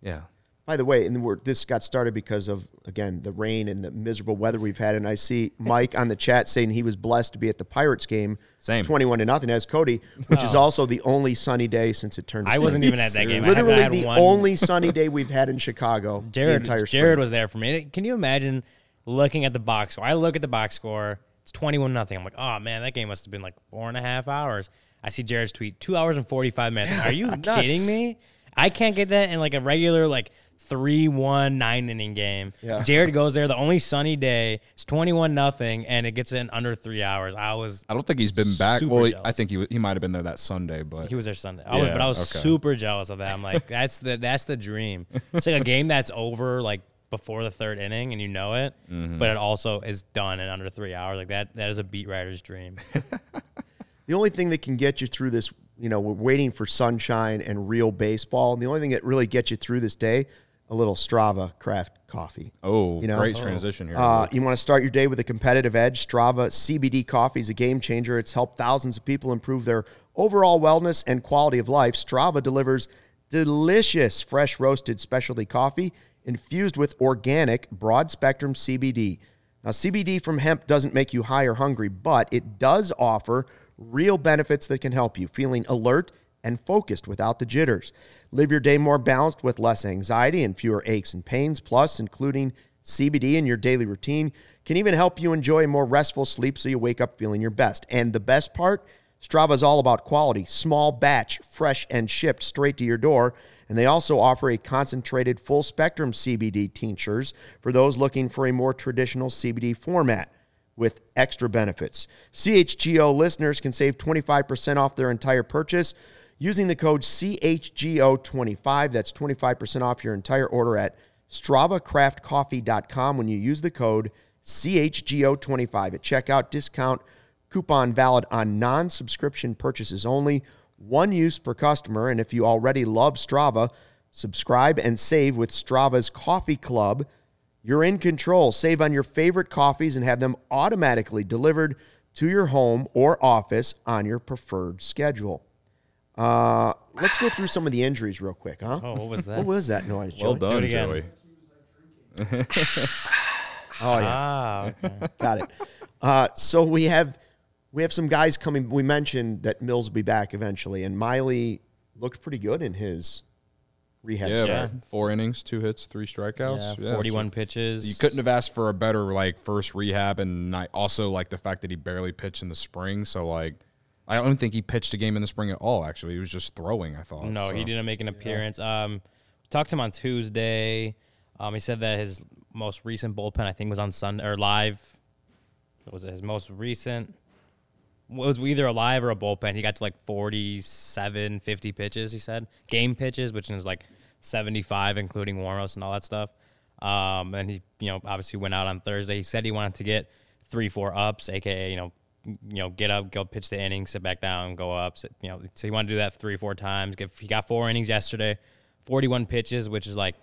yeah. By the way, and we're, this got started because of again the rain and the miserable weather we've had. And I see Mike on the chat saying he was blessed to be at the Pirates game, Same. twenty-one to nothing, as Cody, which is also the only sunny day since it turned. I spring. wasn't even at that game. I I Literally had the one- only sunny day we've had in Chicago. the Jared, entire Jared spring. was there for me. Can you imagine looking at the box score? I look at the box score. It's twenty-one nothing. I'm like, oh man, that game must have been like four and a half hours. I see Jared's tweet, two hours and forty-five minutes. Are you kidding me? I can't get that in like a regular like three-one nine inning game. Yeah. Jared goes there. The only sunny day. It's twenty-one nothing, and it gets in under three hours. I was. I don't think he's been back. Well, jealous. I think he he might have been there that Sunday, but He was there Sunday. I was, Yeah, but I was okay. super jealous of that. I'm like, that's the that's the dream. It's like a game that's over like before the third inning and you know it, Mm-hmm. but it also is done in under three hours. Like that that is a beat writer's dream. The only thing that can get you through this, you know, we're waiting for sunshine and real baseball. And the only thing that really gets you through this day, a little Strava craft coffee. oh, You know? great transition here. Uh, you want to start your day with a competitive edge. Strava CBD coffee is a game changer. It's helped thousands of people improve their overall wellness and quality of life. Strava delivers delicious, fresh roasted specialty coffee infused with organic, broad spectrum CBD. Now, CBD from hemp doesn't make you high or hungry, but it does offer real benefits that can help you feeling alert and focused without the jitters. Live your day more balanced with less anxiety and fewer aches and pains, plus, including CBD in your daily routine can even help you enjoy more restful sleep so you wake up feeling your best. And the best part, Strava is all about quality, small batch, fresh and shipped straight to your door. And they also offer a concentrated full spectrum CBD tinctures for those looking for a more traditional CBD format with extra benefits. CHGO listeners can save 25% off their entire purchase using the code CHGO25. That's 25% off your entire order at StravaCraftCoffee.com when you use the code CHGO25 at checkout. Discount coupon valid on non subscription purchases only. One use per customer. And if you already love Strava, subscribe and save with Strava's Coffee Club. You're in control. Save on your favorite coffees and have them automatically delivered to your home or office on your preferred schedule. Uh, let's go through some of the injuries real quick, huh? Oh, what was that? What was that noise, well done, again. Joey. Oh yeah, Ah, okay. got it. Uh, so we have we have some guys coming. We mentioned that Mills will be back eventually, and Miley looked pretty good in his rehab. Yeah, start. four innings, two hits, three strikeouts. yeah, Yeah, forty-one so pitches. You couldn't have asked for a better like first rehab, and I also like the fact that he barely pitched in the spring. So like, I don't think he pitched a game in the spring at all. Actually, he was just throwing. I thought. No, so. he didn't make an appearance. Um, talked to him on Tuesday. Um, he said that his most recent bullpen, I think, was on Sunday or live. What was it his most recent? It was either a live or a bullpen. He got to like 47, 50 pitches. He said game pitches, which is like 75, including warm-ups and all that stuff. Um, and he, you know, obviously went out on Thursday. He said he wanted to get three, four ups, aka, you know, you know, get up, go pitch the inning, sit back down, go up. Sit, you know, so he wanted to do that three, four times. Get, he got four innings yesterday, 41 pitches, which is like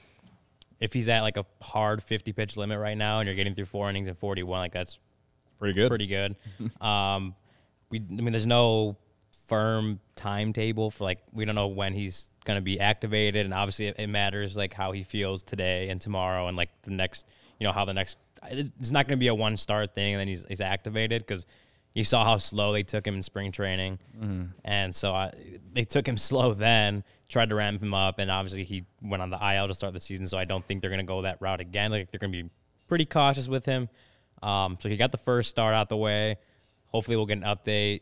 if he's at like a hard 50 pitch limit right now and you're getting through four innings and 41, like that's pretty good. pretty good. um, we, I mean, there's no firm timetable for like we don't know when he's gonna be activated, and obviously it, it matters like how he feels today and tomorrow, and like the next, you know, how the next. It's not gonna be a one start thing, and then he's he's activated because you saw how slow they took him in spring training, and so I, they took him slow then, tried to ramp him up, and obviously he went on the IL to start the season. So I don't think they're gonna go that route again. Like they're gonna be pretty cautious with him. Um, so he got the first start out the way. Hopefully we'll get an update,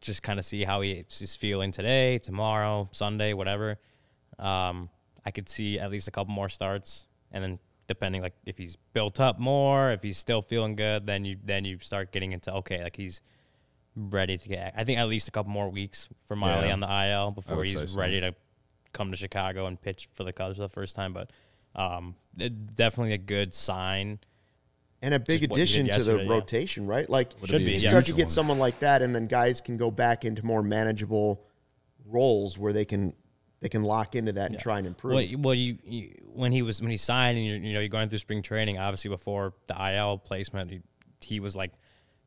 just kind of see how he is feeling today, tomorrow, Sunday, whatever. Um, I could see at least a couple more starts, and then depending like if he's built up more, if he's still feeling good, then you then you start getting into okay, like he's ready to get. I think at least a couple more weeks for Miley Yeah. on the IL before he's so. ready to come to Chicago and pitch for the Cubs for the first time. But um, it, definitely a good sign. and a big Just what you did addition to the yesterday, yeah. rotation, right? Like Should be, you yeah. start to get someone like that, and then guys can go back into more manageable roles where they can they can lock into that and try and improve. Well, you- well, you, you when he was when he signed and you're, you know you're going through spring training, obviously before the IL placement, he, he was like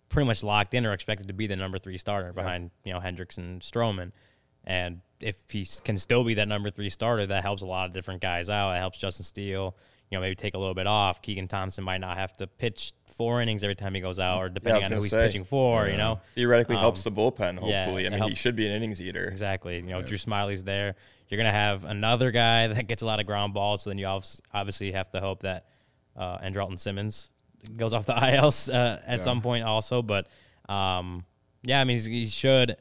pretty much locked in or expected to be the number three starter behind you know Hendricks and Stroman, and if he can still be that number three starter, that helps a lot of different guys out. It helps Justin Steele, you know, maybe take a little bit off. Keegan Thompson might not have to pitch four innings every time he goes out, or depending on gonna who he's pitching for. You know, Theoretically helps Um, the bullpen. yeah, Hopefully, I it mean, he should be an innings eater. Exactly. You know, Drew Smyly's there. You're gonna have another guy that gets a lot of ground balls. So then you obviously have to hope that uh, Andrelton Simmons goes off the ILs uh, at some point also. But um, yeah, I mean he's, he should.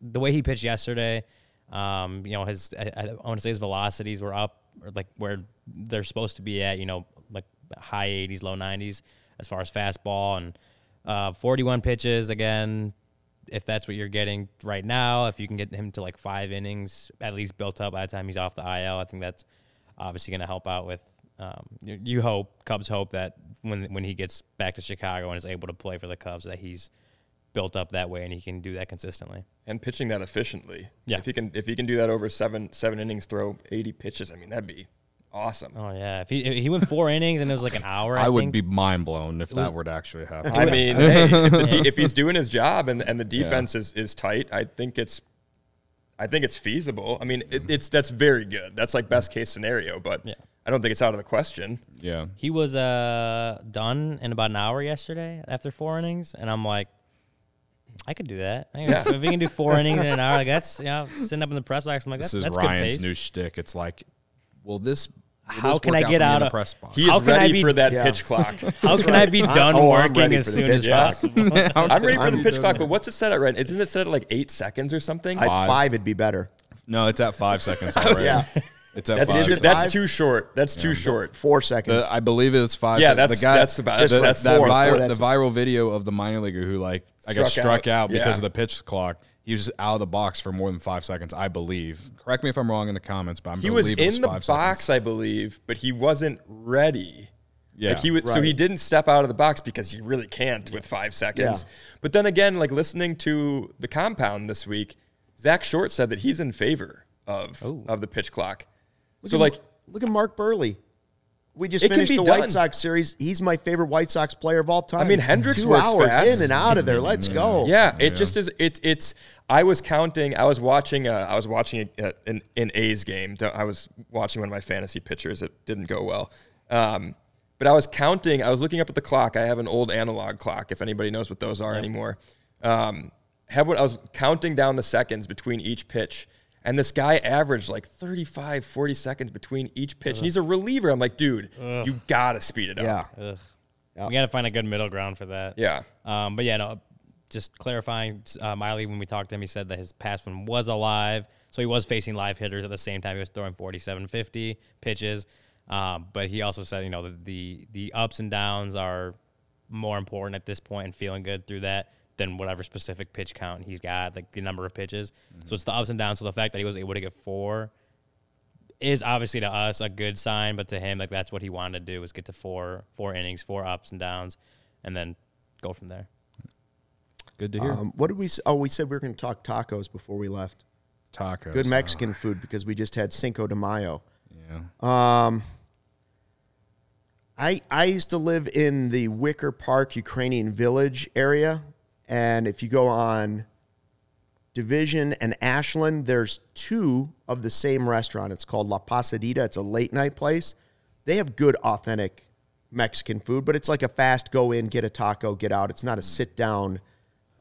The way he pitched yesterday, um, you know, his I, I want to say his velocities were up, or like where they're supposed to be at. You know, like high 80s, low 90s as far as fastball and uh, 41 pitches again if that's what you're getting right now, if you can get him to like five innings at least built up by the time he's off the IL, I think that's obviously going to help out with. Um, you, you hope Cubs hope that when when he gets back to Chicago and is able to play for the Cubs, that he's built up that way and he can do that consistently. and pitching that efficiently. Yeah. If he can if he can do that over seven seven innings, throw eighty pitches, I mean that'd be awesome. Oh yeah, if he if he went four innings and it was like an hour, I, I, would think, be mind blown if that were to actually happen. I mean, hey, if, the de- if he's doing his job and, and the defense is, is tight, I think it's I think it's feasible. I mean, it, it's that's very good. That's like best case scenario, but Yeah. I don't think it's out of the question. yeah. He was uh done in about an hour yesterday after four innings, and I'm like, I could do that. I Yeah. If he can do four innings in an hour, like that's you know, sitting up in the press box. I'm like, This that's, is that's Ryan's good new shtick. It's like, will this? Will How can I get for me in out the of- press box? He is How can I be- for that Yeah. pitch clock. How can I be done oh, I'm working as soon as pitch clock. possible? I'm ready for the I'm pitch clock, that. but what's it set at right? Isn't it set at like eight seconds or something? At Five. five, it'd be better. No, it's at five seconds already. Yeah. It's at that's five. Too, it that's five? too short. That's too short. Four seconds. The, I believe it's five. Yeah, that's- the guy, that's about- the, that's- that that's four. vi- Four, the viral video of the minor leaguer who like I guess Struck struck out. out, because Yeah. of the pitch clock. He was out of the box for more than five seconds, I believe. Correct me if I'm wrong in the comments, but I'm He was in the box, seconds. I believe, but he wasn't ready. Yeah, like he was, so he didn't step out of the box because you really can't with five seconds. Yeah. But then again, like listening to the compound this week, Zach Short said that he's in favor of oh. of the pitch clock. so at- like, look at Mark Buehrle. We just It finished the done. White Sox series. He's my favorite White Sox player of all time. I mean, Hendricks two works hours fast. in and out of there. Let's go. yeah, it just is. It's it's. I was counting. I was watching. Uh, I was watching a, an an A's game. I was watching one of my fantasy pitchers. It didn't go well. Um, but I was counting. I was looking up at the clock. I have an old analog clock. If anybody knows what those are anymore, um, have what I was counting down the seconds between each pitch. And this guy averaged like 35, 40 seconds between each pitch. And he's a reliever. I'm like, dude, you got to speed it up. Yeah. We got to find a good middle ground for that. Yeah. Um, but yeah, no, just clarifying, uh, Miley, when we talked to him, he said that his past one was alive. So he was facing live hitters at the same time. He was throwing 47, 50 pitches. Um, but he also said, you know, the, the, the ups and downs are more important at this point and feeling good through that than whatever specific pitch count he's got, like the number of pitches. So it's the ups and downs. So the fact that he was able to get four is obviously to us a good sign, but to him, like that's what he wanted to do was get to four, four innings, four ups and downs, and then go from there. Good to hear. Um, what did we? Oh, we said we were going to talk tacos before we left. Tacos. Good uh, Mexican food because we just had Cinco de Mayo. yeah. Um, I I used to live in the Wicker Park Ukrainian Village area, and if you go on Division and Ashland, there's two of the same restaurant. It's called La Pasadita. It's a late night place. They have good, authentic Mexican food, but it's like a fast go in, get a taco, get out. It's not a sit down,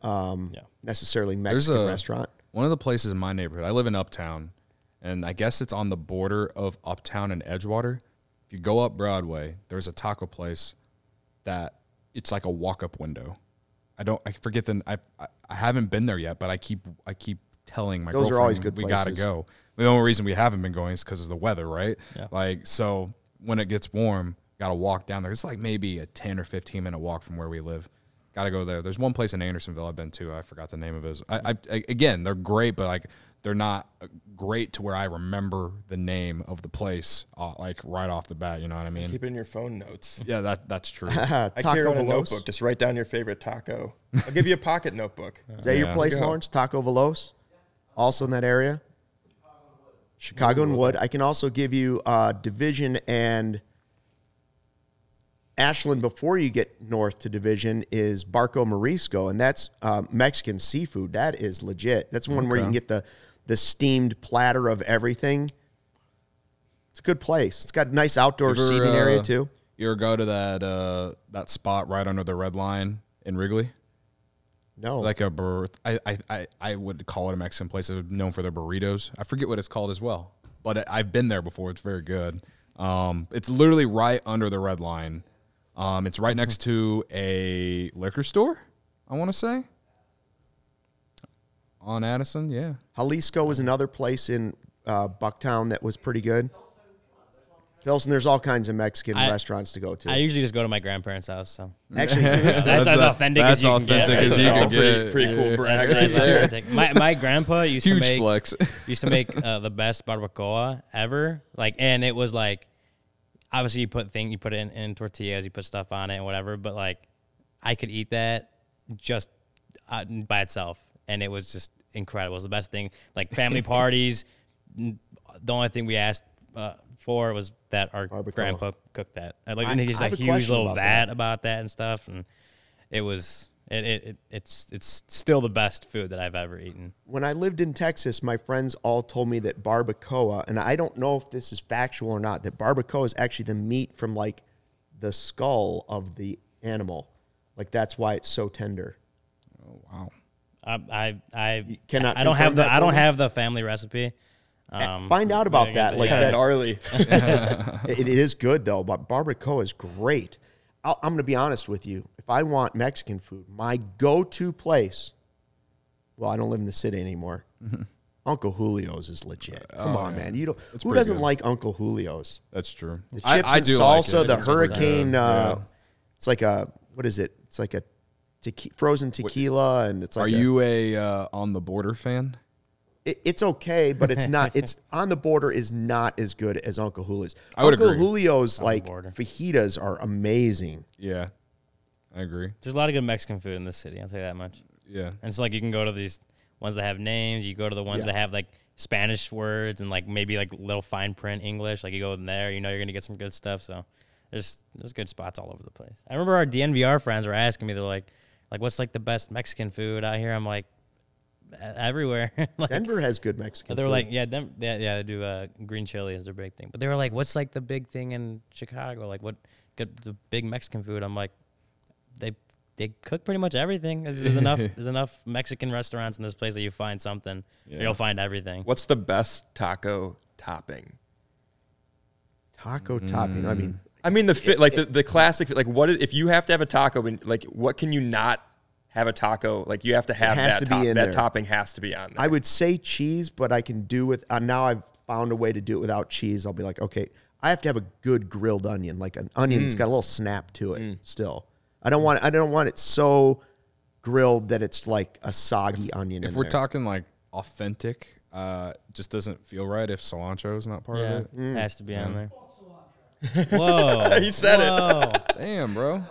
um, Yeah. necessarily Mexican a restaurant. One of the places in my neighborhood. I live in Uptown, and I guess it's on the border of Uptown and Edgewater. If you go up Broadway, there's a taco place that it's like a walk-up window. I don't. I forget the. I I- I haven't been there yet, but I keep I keep telling my Those are girlfriend always good we gotta places. go. The only reason we haven't been going is because of the weather, right? Yeah. Like so, when it gets warm, gotta walk down there. It's like maybe a ten or fifteen minute walk from where we live. Got to go there. There's one place in Andersonville I've been to. I forgot the name of it. I, I, I again, they're great, but like they're not uh, great to where I remember the name of the place uh, like right off the bat. You know what I mean? Keep it in your phone notes. Yeah, that that's true. I Taco carry on a notebook. Just write down your favorite taco. I'll give you a pocket notebook. Is that your place, Yeah. Lawrence? Taco Velos? Also in that area? Chicago and Wood. I can also give you uh, Division and Ashland before you get north to Division is Barco Morisco, and that's uh, Mexican seafood. That is legit. That's one where you can get the the steamed platter of everything. It's a good place. It's got a nice outdoor Ever, seating area uh, too. You ever go to that uh, that spot right under the red line in Wrigley? No, It's like a bur- I, I, I, I would call it a Mexican place It's known for their burritos. I forget what it's called as well, but I've been there before. It's very good. Um, it's literally right under the red line. Um, it's right next to a liquor store. I want to say on Addison. Yeah, Jalisco was another place in uh, Bucktown that was pretty good. Pilsen, there's all kinds of Mexican I- restaurants to go to. I usually just go to my grandparents' house. So Actually, that's, as a- authentic that's as you can get. authentic That's as you a- can That's a pretty, get. pretty cool Yeah. brag That's, right there. authentic. My my grandpa used huge to make flex. used to make uh, the best barbacoa ever. Like, and it was like, obviously you put thing you put it in, in tortillas, you put stuff on it and whatever. But like, I could eat that just uh, by itself, and it was just incredible. It was the best thing. Like family parties, the only thing we asked uh, for was that our Barbacoa. grandpa cooked that. I like I- and he just I a a huge little about vat that. about that and stuff, and it was. It, it, it it's it's still the best food that I've ever eaten. when I lived in Texas, my friends all told me that barbacoa, and I don't know if this is factual or not, that barbacoa is actually the meat from like the skull of the animal. Like that's why it's so tender. wow. I I I cannot I don't have the I don't have the family recipe. Um, Find out about that. Like Kind of that, gnarly. it, it is good though, but barbacoa is great. I'll, I'm going to be honest with you. If I want Mexican food, my go-to place. Well, I don't live in the city anymore. Uncle Julio's is legit. Come on, man. You don't. who doesn't good. like Uncle Julio's? That's true. The chips I and do like salsa, it. the It's hurricane. Uh, Yeah. It's like a what is it? It's like a tequi- frozen tequila, and it's like Are a- you a uh, on the border fan? it- it's okay, but it's not. It's on the border is not as good as Uncle Julio's. I would Uncle agree. Julio's like fajitas are amazing. Yeah, I agree. There's a lot of good Mexican food in this city. I'll tell you that much. Yeah, And it's like you can go to these ones that have names. You go to the ones Yeah. that have like Spanish words and like maybe like little fine print English. Like you go in there, you know you're gonna get some good stuff. So there's there's good spots all over the place. I remember our DNVR friends were asking me, they're like, like what's like the best Mexican food out here? I'm like, "E- everywhere. like, Denver has good Mexican. they were food. like, yeah, them, yeah, yeah, they do uh, green chili is their big thing. But they were like, what's like the big thing in Chicago? Like what good the big Mexican food? I'm like, they they cook pretty much everything. There's, there's enough there's enough Mexican restaurants in this place that you find something. You'll find everything. What's the best taco topping? taco topping. I mean, I mean the fit, like the, the classic. Like what is, if you have to have a taco? and, Like what can you not have a taco? Like you have to have has that to be top, in that there. topping has to be on there. I would say cheese, but I can do with. Uh, now I've found a way to do it without cheese. I'll be like, okay, I have to have a good grilled onion, like an onion Mm. that's got a little snap to it. Still, I don't want. I don't want it so grilled that it's like a soggy onion. if in we're there. talking like authentic, uh, just doesn't feel right if cilantro is not part Yeah, of it. It has to be on there. Whoa, He said it. Damn, bro.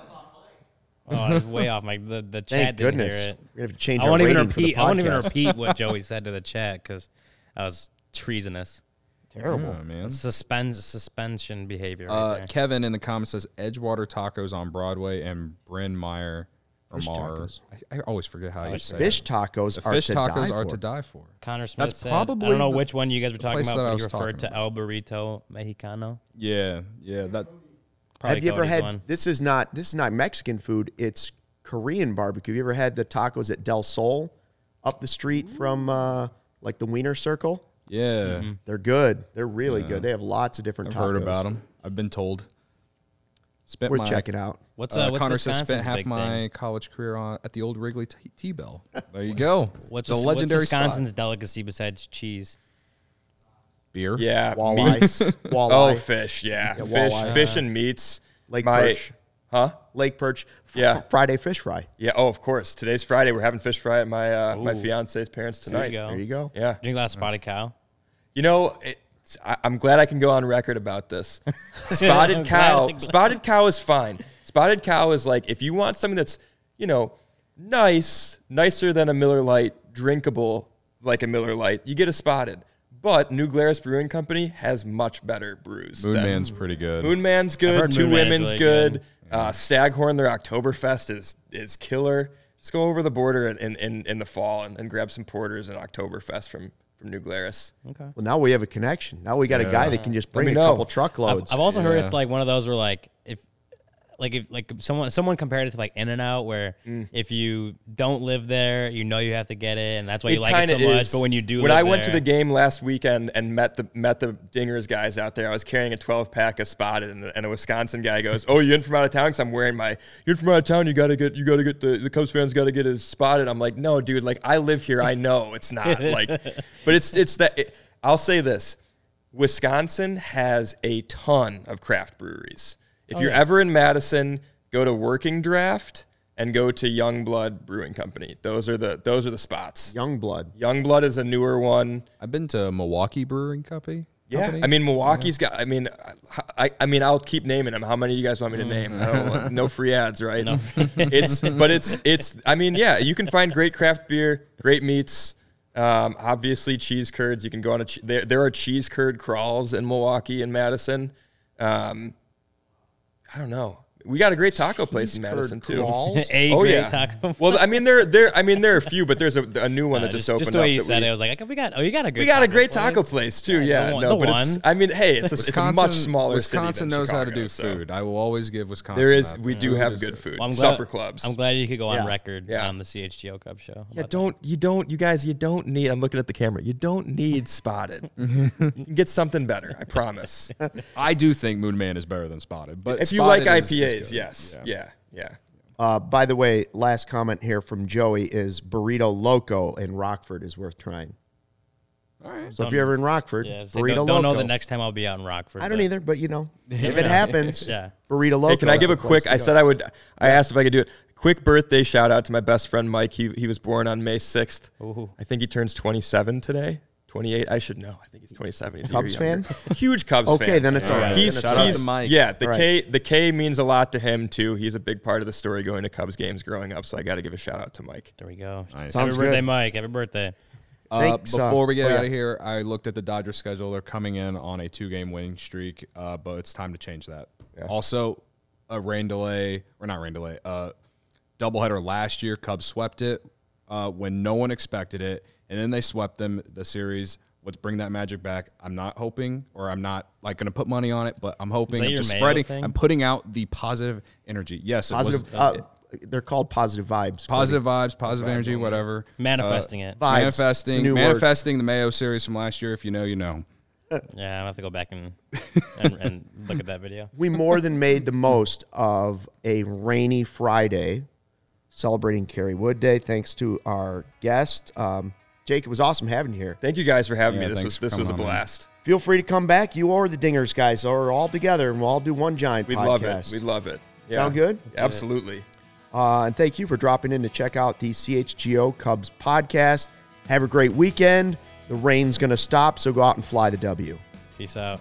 Oh, I was way off. My the, the thank chat didn't goodness, hear it. we're gonna have to change I our won't even the repeat. I won't even repeat what Joey said to the chat because I was treasonous. Terrible. Yeah, man. Suspend suspension behavior. Right Uh, there. Kevin in the comments says Edgewater Tacos on Broadway and Bryn Mawr Fish Mar. tacos. I, I always forget how you say Fish it. tacos The are fish to tacos die are for. to die for. Connor Smith That's said, I don't know the- which one you guys were talking about, that but you referred talking to El Burrito Mexicano. Yeah, yeah. That Probably Have you ever had? one. This is not. This is not Mexican food. It's Korean barbecue. Have you ever had the tacos at Del Sol, up the street from uh, like the Wiener Circle? Yeah. Mm-hmm. They're good. They're really good. They have lots of different I've tacos. heard about them. I've been told. Spent We're my, checking out. What's Uh, uh, what's Connor says spent half my thing? college career on at the old Wrigley T- T-Bell. There you go. What's the legendary what's Wisconsin's spot. delicacy besides cheese? beer. yeah, Walleye. meats. Walleye. Oh, fish. Yeah, Yeah, fish, walleye. fish and meats. Lake My- perch. Huh? Lake perch. F- Yeah. Friday fish fry. Yeah. Oh, of course. Today's Friday. We're having fish fry at my uh, my fiance's parents There tonight. you go. There you go. Yeah. Drink a lot of spotted cow. You know, it's, I, I'm glad I can go on record about this. Spotted cow. Spotted cow is fine. Spotted cow is like if you want something that's you know nice, nicer than a Miller Lite, drinkable like a Miller Lite, you get a spotted. But New Glarus Brewing Company has much better brews. Moon than- Man's pretty good. Moonman's good. Two Moon Man Women's really good. good. Uh, Staghorn, their Oktoberfest is is killer. Just go over the border in, in, in, in the fall and, and grab some porters and Oktoberfest from from New Glarus. Okay. Well, now we have a connection. Now we got a guy that can just bring me a know. couple I've, truckloads. I've also heard Yeah. it's like one of those where like if like if like someone someone compared it to like In and Out where mm. if you don't live there, you know you have to get it, and that's why you like it so kinda much. But when you do, it, when I went to the game last weekend and met the met the Dingers guys out there, I was carrying a 12 pack of Spotted, and, and a Wisconsin guy goes, "Oh, you in from out of town?" Because I'm wearing my "You're in from out of town. You gotta get you gotta get the the Cubs fans got to get his Spotted." I'm like, "No, dude. Like I live here. I know it's not like, but it's it's that. It, I'll say this: Wisconsin has a ton of craft breweries. If Oh, you're ever in Madison, go to Working Draft and go to Youngblood Brewing Company. Those are the those are the spots. Young blood. Youngblood is a newer one. I've been to Milwaukee Brewing Company. Yeah, Company. I mean Milwaukee's got. I mean, I, I mean I'll keep naming them. How many do you guys want me to name? I don't want, no free ads, right? it's but it's it's. I mean, yeah, you can find great craft beer, great meats. Um, obviously, cheese curds. You can go on a. che- There, there are cheese curd crawls in Milwaukee and Madison. Um, I don't know. We got a great taco place in Madison too. A Oh great yeah. taco. Well, I mean there there I mean there are a few, but there's a, a new one Uh, that just, just, opened just the way up. you said we- it, I was like, we got oh, you got a good. we got a taco great taco place too. Yeah, Yeah, the one- no, the but it's. one. I mean, hey, it's a, it's a much smaller Wisconsin city than knows how to do so food. I will always give Wisconsin. There is, that. we do have good food. Well, I'm glad, Supper clubs. I'm glad you could go on Yeah. record Yeah. on the CHGO Cup show. Yeah, don't you don't you guys you don't need. I'm looking at the camera. You don't need spotted. get something better. I promise. I do think Moon Man is better than Spotted, but if you like Spotted is- is good. yes, yeah, yeah. Uh, by the way, last comment here from Joey is Burrito Loco in Rockford is worth trying. All right. So if you're ever in Rockford. Yeah, so Burrito don't, don't know Loco. the next time I'll be out in Rockford. I don't but- either, but you know, if it happens, Yeah. Burrito Loco. Hey, can I give a quick? I said I would. I asked if I could do it. Quick birthday shout out to my best friend Mike. He he was born on May sixth. Ooh. I think he turns 27 today. 28. I should know. I think he's 27. He's a Cubs fan? Huge Cubs fan. Okay, then it's all right. He's, Then it's Shout out he's to Mike. yeah. The Right. K the K means a lot to him too. He's a big part of the story going to Cubs games growing up. So I got to give a shout out to Mike. There we go. Nice. Sounds Happy birthday. Mike. Happy birthday. Uh, Thanks, uh, before we get oh, yeah. out of here, I looked at the Dodgers schedule. They're coming in on a two-game winning streak, uh, but it's time to change that. Also, a rain delay or not rain delay, uh, doubleheader last year. Cubs swept it uh, when no one expected it, and then they swept them the series. Let's bring that magic back. I'm not hoping, or I'm not like going to put money on it, but I'm hoping. that I'm your just Mayo spreading. thing? I'm putting out the positive energy. Yes, it positive. was uh, they're called positive vibes. positive vibes, positive energy, whatever. Manifesting it. Vibes. It's a Manifesting, word. manifesting the Mayo series from last year. If you know, you know. Yeah, I have to go back and, and and look at that video. we more than made the most of a rainy Friday, celebrating Kerry Wood Day. Thanks to our guest, um, Jake. It was awesome having you here. Thank you guys for having Yeah, me. This was this was a coming on, man. blast. Feel free to come back. You or the Dingers guys, are all together, and we'll all do one giant We'd podcast. love it. We'd love it. Yeah. Sound good? Absolutely. Uh, and thank you for dropping in to check out the CHGO Cubs podcast. Have a great weekend. The rain's going to stop, so go out and fly the W. Peace out.